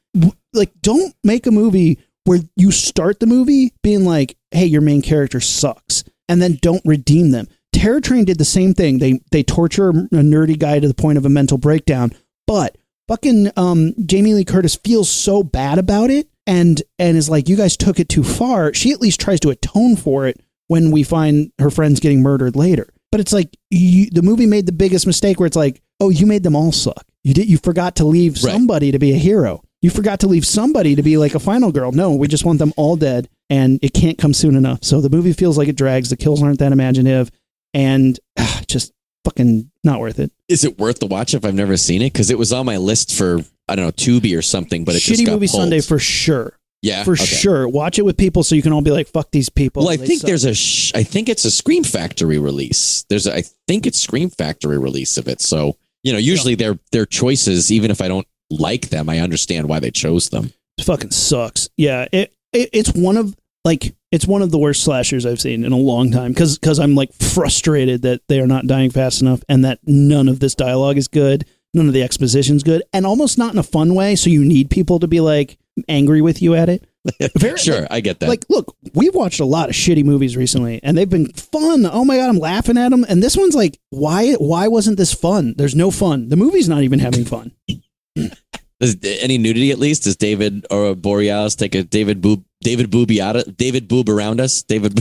Speaker 1: Like don't make a movie where you start the movie being like hey your main character sucks and then don't redeem them. Terror train did the same thing. They they torture a nerdy guy to the point of a mental breakdown but fucking um jamie lee curtis feels so bad about it and and is like you guys took it too far. She at least tries to atone for it when we find her friends getting murdered later. But it's like you, the movie made the biggest mistake where it's like oh you made them all suck. You did you forgot to leave
Speaker 2: Right.
Speaker 1: somebody to be a hero. You forgot to leave somebody to be like a final girl. No we just want them all dead and it can't come soon enough. So the movie feels like it drags. The kills aren't that imaginative and ah, just fucking not worth it
Speaker 2: Is it worth the watch if I've never seen it? Because it was on my list for I don't know Tubi or something, but it just
Speaker 1: shitty
Speaker 2: got
Speaker 1: movie
Speaker 2: pulled.
Speaker 1: sunday for sure
Speaker 2: yeah
Speaker 1: for
Speaker 2: okay.
Speaker 1: sure watch it with people so you can all be like fuck these people
Speaker 2: Well, I think
Speaker 1: suck.
Speaker 2: there's a sh- I think it's a Scream Factory release. There's a, I think it's Scream Factory release of it. So you know, usually their their choices, even if I don't like them, I understand why they chose them.
Speaker 1: It fucking sucks. Yeah, it, it it's one of like It's one of the worst slashers I've seen in a long time because because I'm like frustrated that they are not dying fast enough and that none of this dialogue is good, none of the exposition's good, and almost not in a fun way. So you need people to be like angry with you at it. Very,
Speaker 2: Sure,
Speaker 1: like-
Speaker 2: I get that.
Speaker 1: like, look, we've watched a lot of shitty movies recently, and they've been fun. Oh my god, I'm laughing at them. And this one's like, why? Why wasn't this fun? There's no fun. The movie's not even having fun.
Speaker 2: Is any nudity at least? Does David or Borealis take a David Boob David Booby out of David Boob around us? David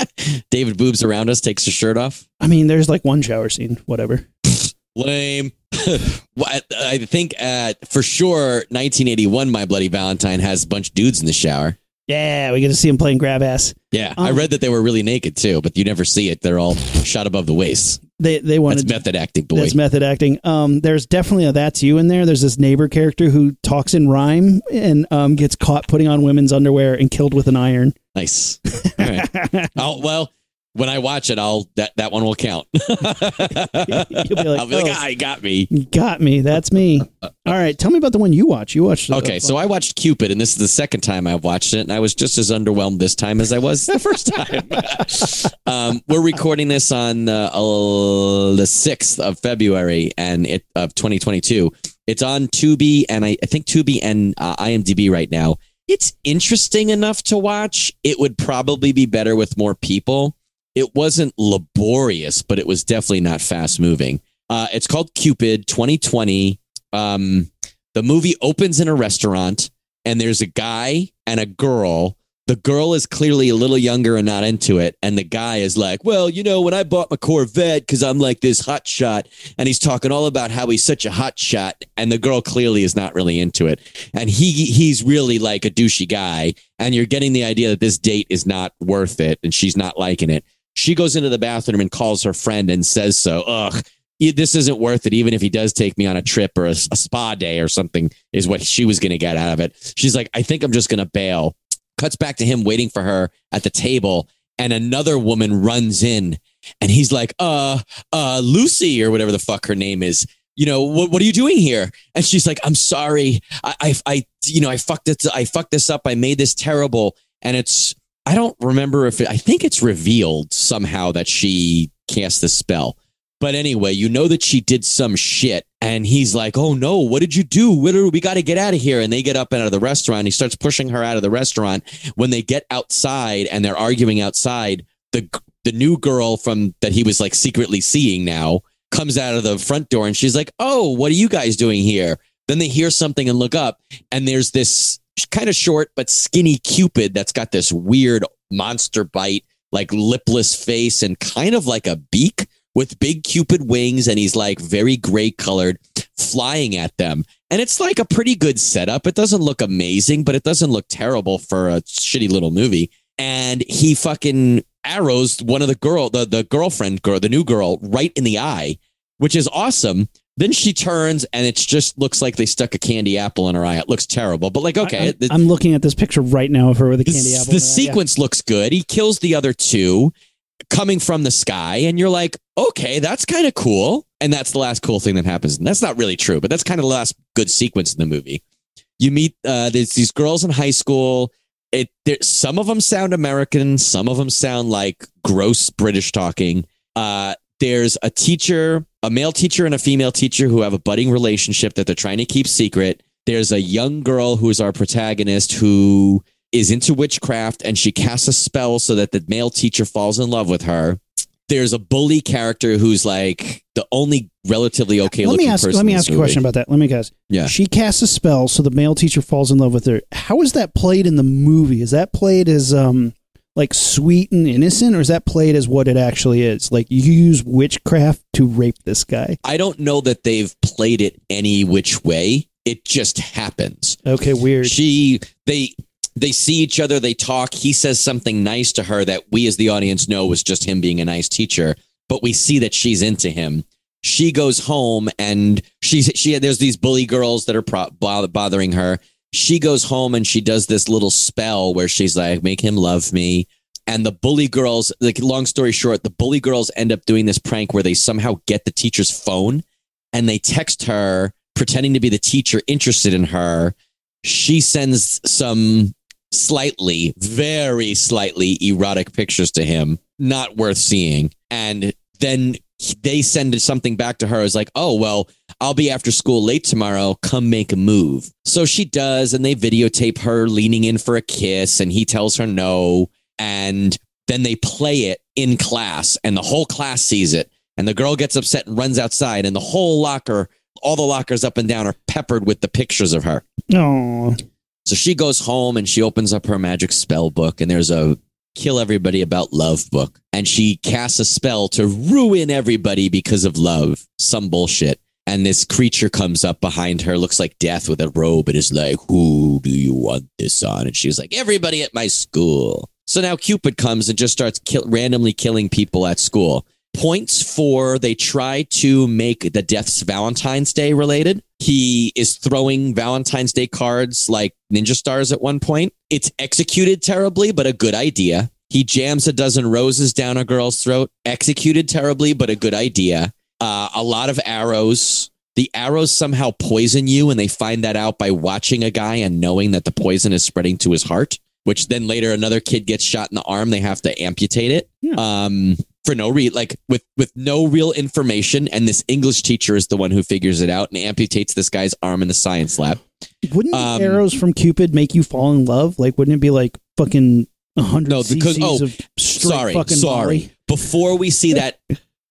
Speaker 2: David Boobs around us takes his shirt off.
Speaker 1: I mean, there's like one shower scene, whatever.
Speaker 2: Lame. I, I think uh, for sure 1981 My Bloody Valentine has a bunch of dudes in the shower.
Speaker 1: Yeah, we get to see him playing grab ass.
Speaker 2: Yeah, I
Speaker 1: Um,
Speaker 2: read that they were really naked too, but you never see it. They're all shot above the waist.
Speaker 1: They they
Speaker 2: That's
Speaker 1: wanted
Speaker 2: method acting, boy.
Speaker 1: That's method acting. Um, there's definitely a that's you in there. There's this neighbor character who talks in rhyme and um, gets caught putting on women's underwear and killed with an iron.
Speaker 2: nice. All right. Oh well, when I watch it, I'll that that one will count.
Speaker 1: You'll be like,
Speaker 2: I'll be like,
Speaker 1: "Oh."
Speaker 2: ah, he got me.
Speaker 1: Got me. That's me. All right, tell me about the one you watch. You watched.
Speaker 2: Okay, so I watched Cupid, and this is the second time I've watched it, and I was just as underwhelmed this time as I was the first time. um, we're recording this on uh, uh, the sixth of February, and it of 2022. It's on Tubi, and I, I think Tubi and uh, IMDb right now. It's interesting enough to watch. It would probably be better with more people. It wasn't laborious, but it was definitely not fast moving. Uh, it's called Cupid 2020. Um, the movie opens in a restaurant and there's a guy and a girl. The girl is clearly a little younger and not into it. And the guy is like, well, you know, when I bought my Corvette, because I'm like this hot shot, and he's talking all about how he's such a hot shot. And the girl clearly is not really into it. And he he's really like a douchey guy. And you're getting the idea that this date is not worth it and she's not liking it. She goes into the bathroom and calls her friend and says so. Ugh, this isn't worth it. Even if he does take me on a trip or a, a spa day or something, is what she was going to get out of it. She's like, I think I'm just going to bail. Cuts back to him waiting for her at the table, and another woman runs in, and he's like, uh, uh, Lucy or whatever the fuck her name is. You know what? What are you doing here? And she's like, I'm sorry. I, I, I you know, I fucked it. I fucked this up. I made this terrible, and it's. I don't remember if it, I think it's revealed somehow that she cast the spell. But anyway, you know that she did some shit. And he's like, Oh no, what did you do? Are, we got to get out of here. And they get up out of the restaurant. He starts pushing her out of the restaurant. When they get outside and they're arguing outside, the, the new girl from that he was like secretly seeing now comes out of the front door and she's like, Oh, what are you guys doing here? Then they hear something and look up, and there's this kind of short but skinny Cupid that's got this weird monster bite, like lipless face and kind of like a beak with big Cupid wings. And he's like very gray colored, flying at them. And it's like a pretty good setup. It doesn't look amazing, but it doesn't look terrible for a shitty little movie. And he fucking arrows one of the girl, the, the girlfriend girl, the new girl, right in the eye, which is awesome. Then she turns and it just looks like they stuck a candy apple in her eye. It looks terrible, but like, okay.
Speaker 1: I, am looking at this picture right now of her with a candy
Speaker 2: the,
Speaker 1: apple.
Speaker 2: the
Speaker 1: eye. Yeah.
Speaker 2: sequence looks good. He kills the other two coming from the sky, and you're like, okay, that's kind of cool. And that's the last cool thing that happens. And that's not really true, but that's kind of the last good sequence in the movie. You meet uh, there's these girls in high school. It there, some of them sound American, some of them sound like gross British talking. Uh, there's a teacher, a male teacher and a female teacher who have a budding relationship that they're trying to keep secret. There's a young girl who is our protagonist who is into witchcraft and she casts a spell so that the male teacher falls in love with her. There's a bully character who's like the only relatively okay
Speaker 1: let
Speaker 2: looking
Speaker 1: me ask.
Speaker 2: person.
Speaker 1: Let me ask you a question about that. Let me guess.
Speaker 2: Yeah.
Speaker 1: She casts a spell, so the male teacher falls in love with her. How is that played in the movie? Is that played as um like sweet and innocent, or is that played as what it actually is? Like you use witchcraft to rape this guy.
Speaker 2: I don't know that they've played it any which way. It just happens.
Speaker 1: Okay, weird.
Speaker 2: She they they see each other, they talk. He says something nice to her that we as the audience know was just him being a nice teacher, but we see that she's into him. She goes home and she's she there's these bully girls that are pro- bother- bothering her. She goes home and she does this little spell where she's like, "Make him love me." And the bully girls, like long story short, the bully girls end up doing this prank where they somehow get the teacher's phone and they text her pretending to be the teacher interested in her. She sends some slightly, very slightly erotic pictures to him, not worth seeing. And then they send something back to her as like, oh, well, I'll be after school late tomorrow. Come make a move. So she does, and they videotape her leaning in for a kiss, and he tells her no. And then they play it in class, and the whole class sees it. And the girl gets upset and runs outside, and the whole locker, all the lockers up and down are peppered with the pictures of her.
Speaker 1: Oh,
Speaker 2: So she goes home and she opens up her magic spell book, and there's a kill everybody about love book. And she casts a spell to ruin everybody because of love. Some bullshit. And this creature comes up behind her, looks like death with a robe, and is like, Who do you want this on? And she's like, Everybody at my school. So now Cupid comes and just starts kill- randomly killing people at school. Points for they try to make the deaths Valentine's Day related. He is throwing Valentine's Day cards like ninja stars at one point. It's executed terribly, but a good idea. He jams a dozen roses down a girl's throat. Executed terribly, but a good idea. Uh, a lot of arrows. The arrows somehow poison you, and they find that out by watching a guy and knowing that the poison is spreading to his heart. Which then later another kid gets shot in the arm. They have to amputate it.
Speaker 1: Yeah.
Speaker 2: Um, for no re like with with no real information, and this English teacher is the one who figures it out and amputates this guy's arm in the science lab.
Speaker 1: wouldn't the
Speaker 2: Um,
Speaker 1: arrows from Cupid make you fall in love? Like, wouldn't it be like fucking a hundred
Speaker 2: No, because- oh, sorry,
Speaker 1: fucking
Speaker 2: sorry. Before we see that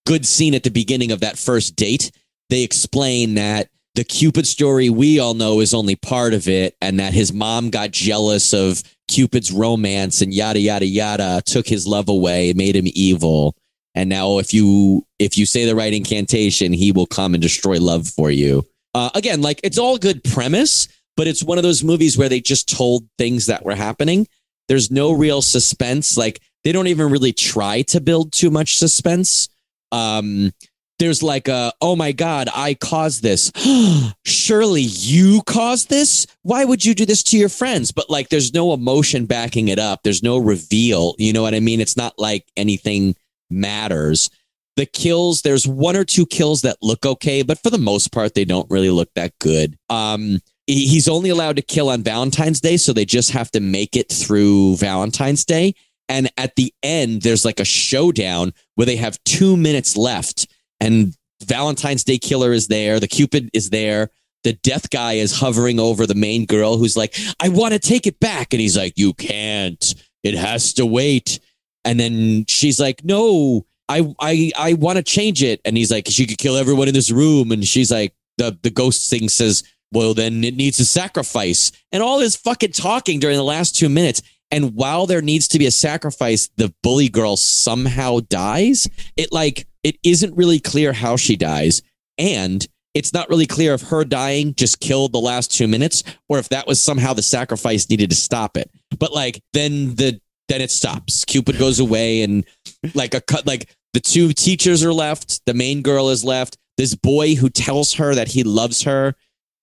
Speaker 2: good scene at the beginning of that first date, they explain that the Cupid story we all know is only part of it, and that his mom got jealous of Cupid's romance and yada yada yada, took his love away, made him evil. And now if you if you say the right incantation, he will come and destroy love for you. Uh, again, like it's all good premise, but it's one of those movies where they just told things that were happening. There's no real suspense. Like they don't even really try to build too much suspense. Um, there's like a, oh my God, I caused this. Surely you caused this? Why would you do this to your friends? But like, there's no emotion backing it up. There's no reveal. You know what I mean? It's not like anything matters. The kills, there's one or two kills that look okay, but for the most part, they don't really look that good. Um, he's only allowed to kill on Valentine's Day, so they just have to make it through Valentine's Day. And at the end, there's like a showdown where they have two minutes left, and Valentine's Day killer is there, the Cupid is there. The death guy is hovering over the main girl who's like, I want to take it back. And he's like, You can't. It has to wait. And then she's like, No, I I I want to change it. And he's like, She could kill everyone in this room. And she's like, the the ghost thing says, Well, then it needs a sacrifice. And all this fucking talking during the last two minutes. And while there needs to be a sacrifice, the bully girl somehow dies. It like it isn't really clear how she dies. And it's not really clear if her dying just killed the last two minutes or if that was somehow the sacrifice needed to stop it. But like then the then it stops. Cupid goes away and like a cut like the two teachers are left, the main girl is left. This boy who tells her that he loves her.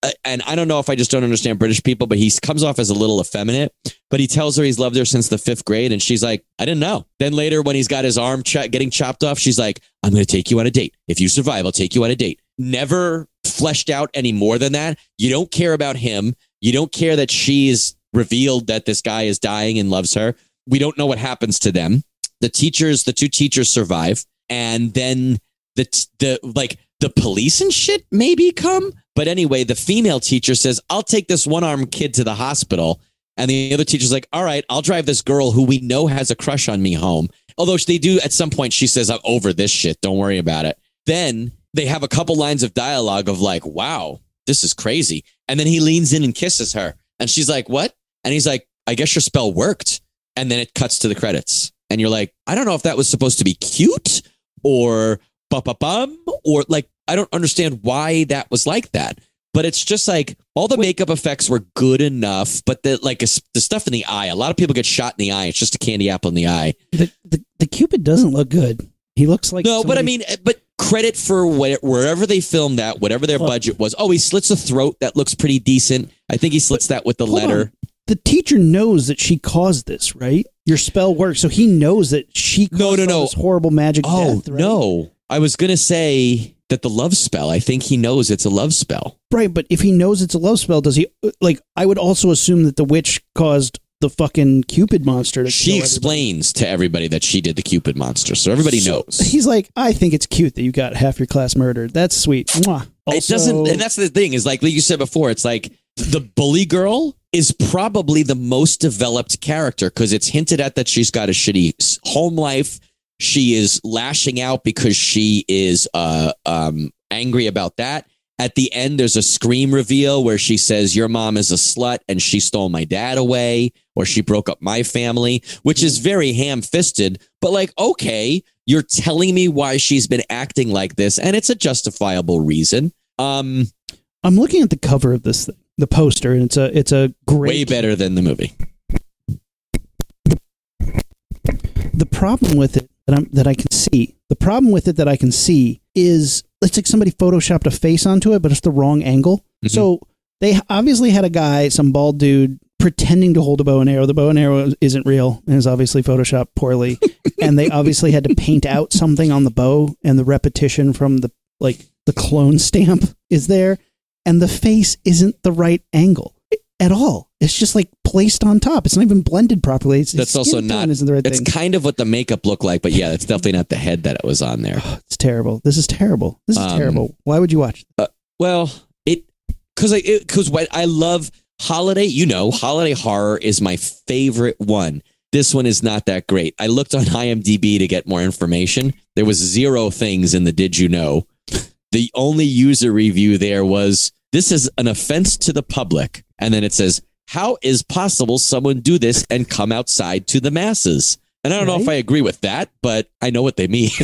Speaker 2: Uh, And I don't know if I just don't understand British people, but he comes off as a little effeminate. But he tells her he's loved her since the fifth grade, and she's like, "I didn't know." Then later, when he's got his arm ch- getting chopped off, she's like, "I'm going to take you on a date. If you survive, I'll take you on a date." Never fleshed out any more than that. You don't care about him. You don't care that she's revealed that this guy is dying and loves her. We don't know what happens to them. The teachers, the two teachers survive, and then the the like the police and shit maybe come. But anyway, the female teacher says, "I'll take this one armed kid to the hospital." And the other teacher's like, all right, I'll drive this girl who we know has a crush on me home. Although they do at some point, she says, I'm over this shit. Don't worry about it. Then they have a couple lines of dialogue of like, wow, this is crazy. And then he leans in and kisses her. And she's like, what? And he's like, I guess your spell worked. And then it cuts to the credits. And you're like, I don't know if that was supposed to be cute or bum bum bum or like, I don't understand why that was like that. But it's just like all the makeup effects were good enough, but the like the stuff in the eye. A lot of people get shot in the eye. It's just a candy apple in the eye.
Speaker 1: The, the the Cupid doesn't look good. He looks like
Speaker 2: No, but I mean, eh, but credit for what, wherever they filmed that, whatever their budget was. Oh, he slits a throat that looks pretty decent. I think he slits that with the letter.
Speaker 1: on. The teacher knows that she caused this, right? Your spell works, so he knows that she caused
Speaker 2: No, no, no.
Speaker 1: this horrible magic
Speaker 2: Oh
Speaker 1: death. Right?
Speaker 2: no, I was gonna say that the love spell. I think he knows it's a love spell.
Speaker 1: right? But if he knows it's a love spell, does he? Like, I would also assume that the witch caused the fucking Cupid monster. To
Speaker 2: She explains to everybody that she did the Cupid monster, so everybody
Speaker 1: So
Speaker 2: knows.
Speaker 1: He's like, I think it's cute that you got half your class murdered. That's sweet. Mwah.
Speaker 2: it doesn't, and that's the thing is like, like you said before, it's like the bully girl is probably the most developed character because it's hinted at that she's got a shitty home life. She is lashing out because she is uh, um, angry about that. At the end, there's a scream reveal where she says, Your mom is a slut and she stole my dad away or she broke up my family, which is very ham fisted. But like, okay, you're telling me why she's been acting like this and it's a justifiable reason. Um,
Speaker 1: I'm looking at the cover of this thing, the poster, and it's a it's a great.
Speaker 2: way better than the movie.
Speaker 1: The problem with it that I'm that I can see, the problem with it that I can see is it's like somebody photoshopped a face onto it, but it's the wrong angle.
Speaker 2: Mhm.
Speaker 1: So they obviously had a guy, some bald dude, pretending to hold a bow and arrow. The bow and arrow isn't real and is obviously photoshopped poorly. and they obviously had to paint out something on the bow, and the repetition from the like the clone stamp is there, and the face isn't the right angle at all. It's just like placed on top. It's not even blended properly. It's,
Speaker 2: That's also not-
Speaker 1: Isn't the right
Speaker 2: It's
Speaker 1: thing.
Speaker 2: kind of what the makeup looked like, but yeah, it's definitely not the head that it was on there.
Speaker 1: It's terrible. This is terrible. This is
Speaker 2: Um,
Speaker 1: terrible. Why would you watch?
Speaker 2: Well, it because I because what I love holiday. You know, holiday horror is my favorite one. This one is not that great. I looked on IMDb to get more information. There was zero things in the did you know. The only user review there was this is an offense to the public, and then it says how is possible someone do this and come outside to the masses. And I don't know if I agree with that, but I know what they mean.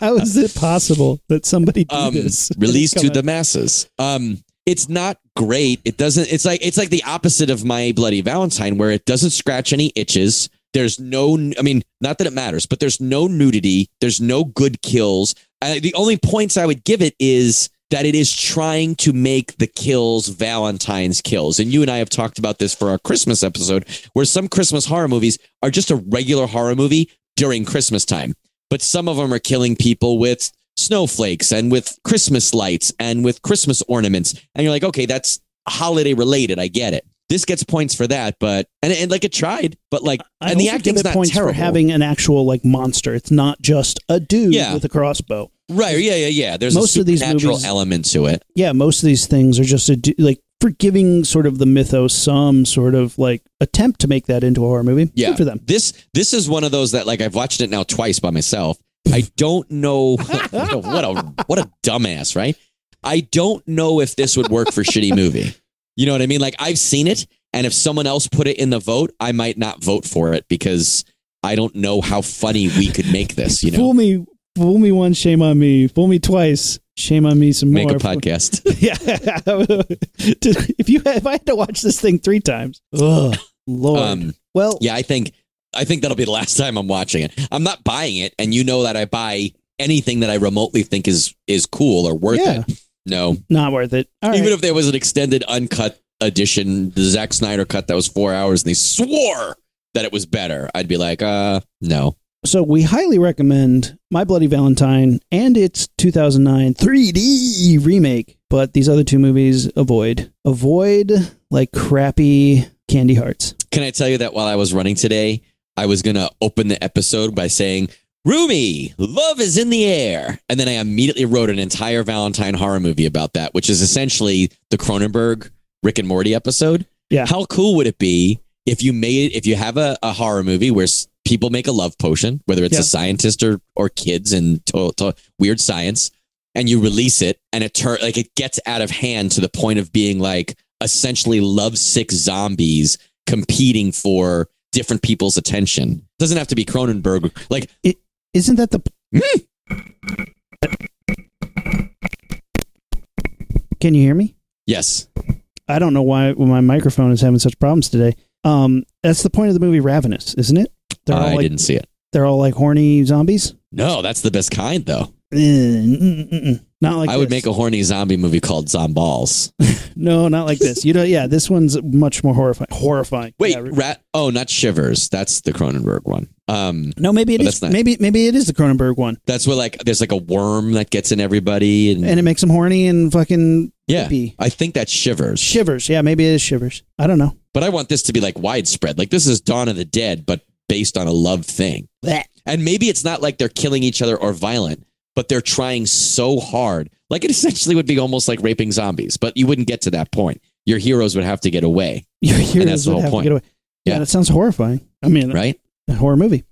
Speaker 1: How is it possible that somebody do
Speaker 2: um,
Speaker 1: this?
Speaker 2: released to
Speaker 1: Come
Speaker 2: the masses. Um, it's not great. It doesn't. It's like it's like the opposite of my Bloody Valentine, where it doesn't scratch any itches. There's no. I mean, not that it matters, but there's no nudity. There's no good kills. The only points I would give it is that it is trying to make the kills Valentine's kills. And you and I have talked about this for our Christmas episode, where some Christmas horror movies are just a regular horror movie during Christmas time but some of them are killing people with snowflakes and with Christmas lights and with Christmas ornaments. And you're like, okay, that's holiday related. I get it. This gets points for that, but and, and like it tried, but like
Speaker 1: I
Speaker 2: and the
Speaker 1: give it
Speaker 2: not
Speaker 1: points
Speaker 2: terrible.
Speaker 1: for having an actual like monster. It's not just a dude
Speaker 2: Yeah.
Speaker 1: with a crossbow.
Speaker 2: right, yeah, yeah, yeah. There's
Speaker 1: Most
Speaker 2: a
Speaker 1: of these
Speaker 2: supernatural
Speaker 1: movies-
Speaker 2: element to it.
Speaker 1: Yeah, most of these things are just a du- like for giving sort of the mythos some sort of like attempt to make that into a horror movie.
Speaker 2: Yeah,
Speaker 1: Good for them.
Speaker 2: This this is one of those that like I've watched it now twice by myself. I don't know what a what a dumbass, right? I don't know if this would work for shitty movie. You know what I mean? Like I've seen it, and if someone else put it in the vote, I might not vote for it because I don't know how funny we could make this. You know,
Speaker 1: Fool me, fool me once, shame on me. Fool me twice, shame on me some
Speaker 2: make
Speaker 1: more.
Speaker 2: Make a podcast.
Speaker 1: yeah. if you if I had to watch this thing three times, ugh, Lord.
Speaker 2: Um,
Speaker 1: well,
Speaker 2: yeah, I think I think that'll be the last time I'm watching it. I'm not buying it, and you know that I buy anything that I remotely think is is cool or worth
Speaker 1: Yeah.
Speaker 2: it. No,
Speaker 1: not worth it. All right.
Speaker 2: Even if there was an extended uncut edition, the Zack Snyder cut that was four hours, and they swore that it was better, I'd be like, uh, no.
Speaker 1: So we highly recommend My Bloody Valentine and its 2009 3D remake, but these other two movies avoid. Avoid like crappy candy hearts.
Speaker 2: Can I tell you that while I was running today, I was gonna open the episode by saying, Rumi, love is in the air. And then I immediately wrote an entire Valentine horror movie about that, which is essentially the Cronenberg Rick and Morty episode.
Speaker 1: Yeah.
Speaker 2: How cool would it be if you made it if you have a, a horror movie where s- people make a love potion, whether it's
Speaker 1: Yeah.
Speaker 2: a scientist or or kids and to, to weird science, and you release it and it turn like it gets out of hand to the point of being like essentially lovesick zombies competing for different people's attention. doesn't have to be Cronenberg. Like
Speaker 1: Isn't that the Can you hear me?
Speaker 2: yes,
Speaker 1: I don't know why my microphone is having such problems today. Um, that's the point of the movie Ravenous, isn't it? They're
Speaker 2: I
Speaker 1: all like,
Speaker 2: didn't see it.
Speaker 1: They're all like horny zombies.
Speaker 2: No, that's the best kind though.
Speaker 1: Eh, mm, mm, mm. Not like
Speaker 2: I would
Speaker 1: this.
Speaker 2: make a horny zombie movie called Zomballs.
Speaker 1: no, not like this. You know, yeah, this one's much more horrifying. Horrifying.
Speaker 2: Wait,
Speaker 1: Yeah,
Speaker 2: rat? Oh, not Shivers. That's the Cronenberg one. Um,
Speaker 1: No, maybe it is.
Speaker 2: not-
Speaker 1: Maybe maybe it is the Cronenberg one,
Speaker 2: that's where like there's like a worm that gets in everybody, and,
Speaker 1: and it makes them horny and fucking
Speaker 2: Yeah.
Speaker 1: Maybe.
Speaker 2: I think that's Shivers.
Speaker 1: Shivers. Yeah, maybe it is Shivers. I don't know.
Speaker 2: but I want this to be like widespread. Like this is Dawn of the Dead, but based on a love thing.
Speaker 1: Blech.
Speaker 2: And maybe it's not like they're killing each other or violent, but they're trying so hard. Like it essentially would be almost like raping zombies, but you wouldn't get to that point. Your heroes would have to get away,
Speaker 1: Your heroes
Speaker 2: that's the
Speaker 1: would
Speaker 2: whole
Speaker 1: have
Speaker 2: point.
Speaker 1: to get away. Yeah,
Speaker 2: Yeah.
Speaker 1: that sounds horrifying. I mean,
Speaker 2: right?
Speaker 1: a horror movie.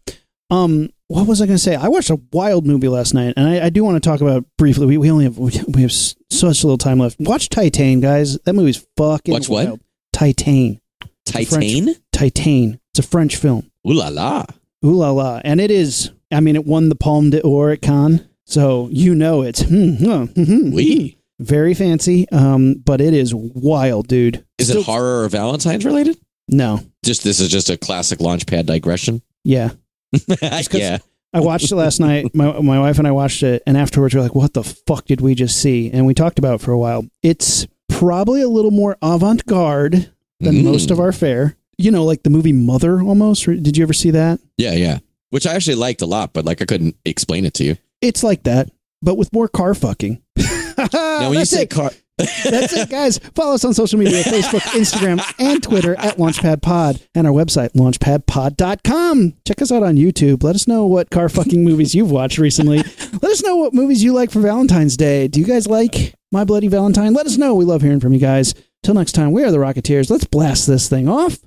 Speaker 1: Um, what was I going to say? I watched a wild movie last night, and I, I do want to talk about briefly. We, we only have we have such little time left. Watch Titane, guys. That movie's fucking
Speaker 2: Watch what?
Speaker 1: wild. Titane.
Speaker 2: Titane?
Speaker 1: Titane. It's a French film.
Speaker 2: Ooh la la.
Speaker 1: Ooh la la. And it is, I mean, it won the Palme d'Or at Cannes. So you know it's hmm, huh, hmm, hmm, very fancy. Um, but it is wild, dude.
Speaker 2: Is
Speaker 1: Still-
Speaker 2: it horror or Valentine's related?
Speaker 1: No.
Speaker 2: Just this is just a classic launchpad digression.
Speaker 1: Yeah.
Speaker 2: yeah.
Speaker 1: I watched it last night. My my wife and I watched it, and afterwards we are like, "What the fuck did we just see?" And we talked about it for a while. It's probably a little more avant garde than
Speaker 2: Mm.
Speaker 1: most of our fare. You know, like the movie Mother, almost. Did you ever see that?
Speaker 2: Yeah, yeah. Which I actually liked a lot, but like I couldn't explain it to you.
Speaker 1: It's like that, but with more car fucking.
Speaker 2: now when you say
Speaker 1: it.
Speaker 2: car
Speaker 1: That's it, guys. Follow us on social media Facebook, Instagram, and Twitter at Launchpad Pod and our website, launchpadpod.com. Check us out on YouTube. Let us know what car fucking movies you've watched recently. Let us know what movies you like for Valentine's Day. Do you guys like My Bloody Valentine? Let us know. We love hearing from you guys. Till next time, we are the Rocketeers. Let's blast this thing off.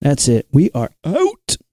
Speaker 1: That's it. We are out.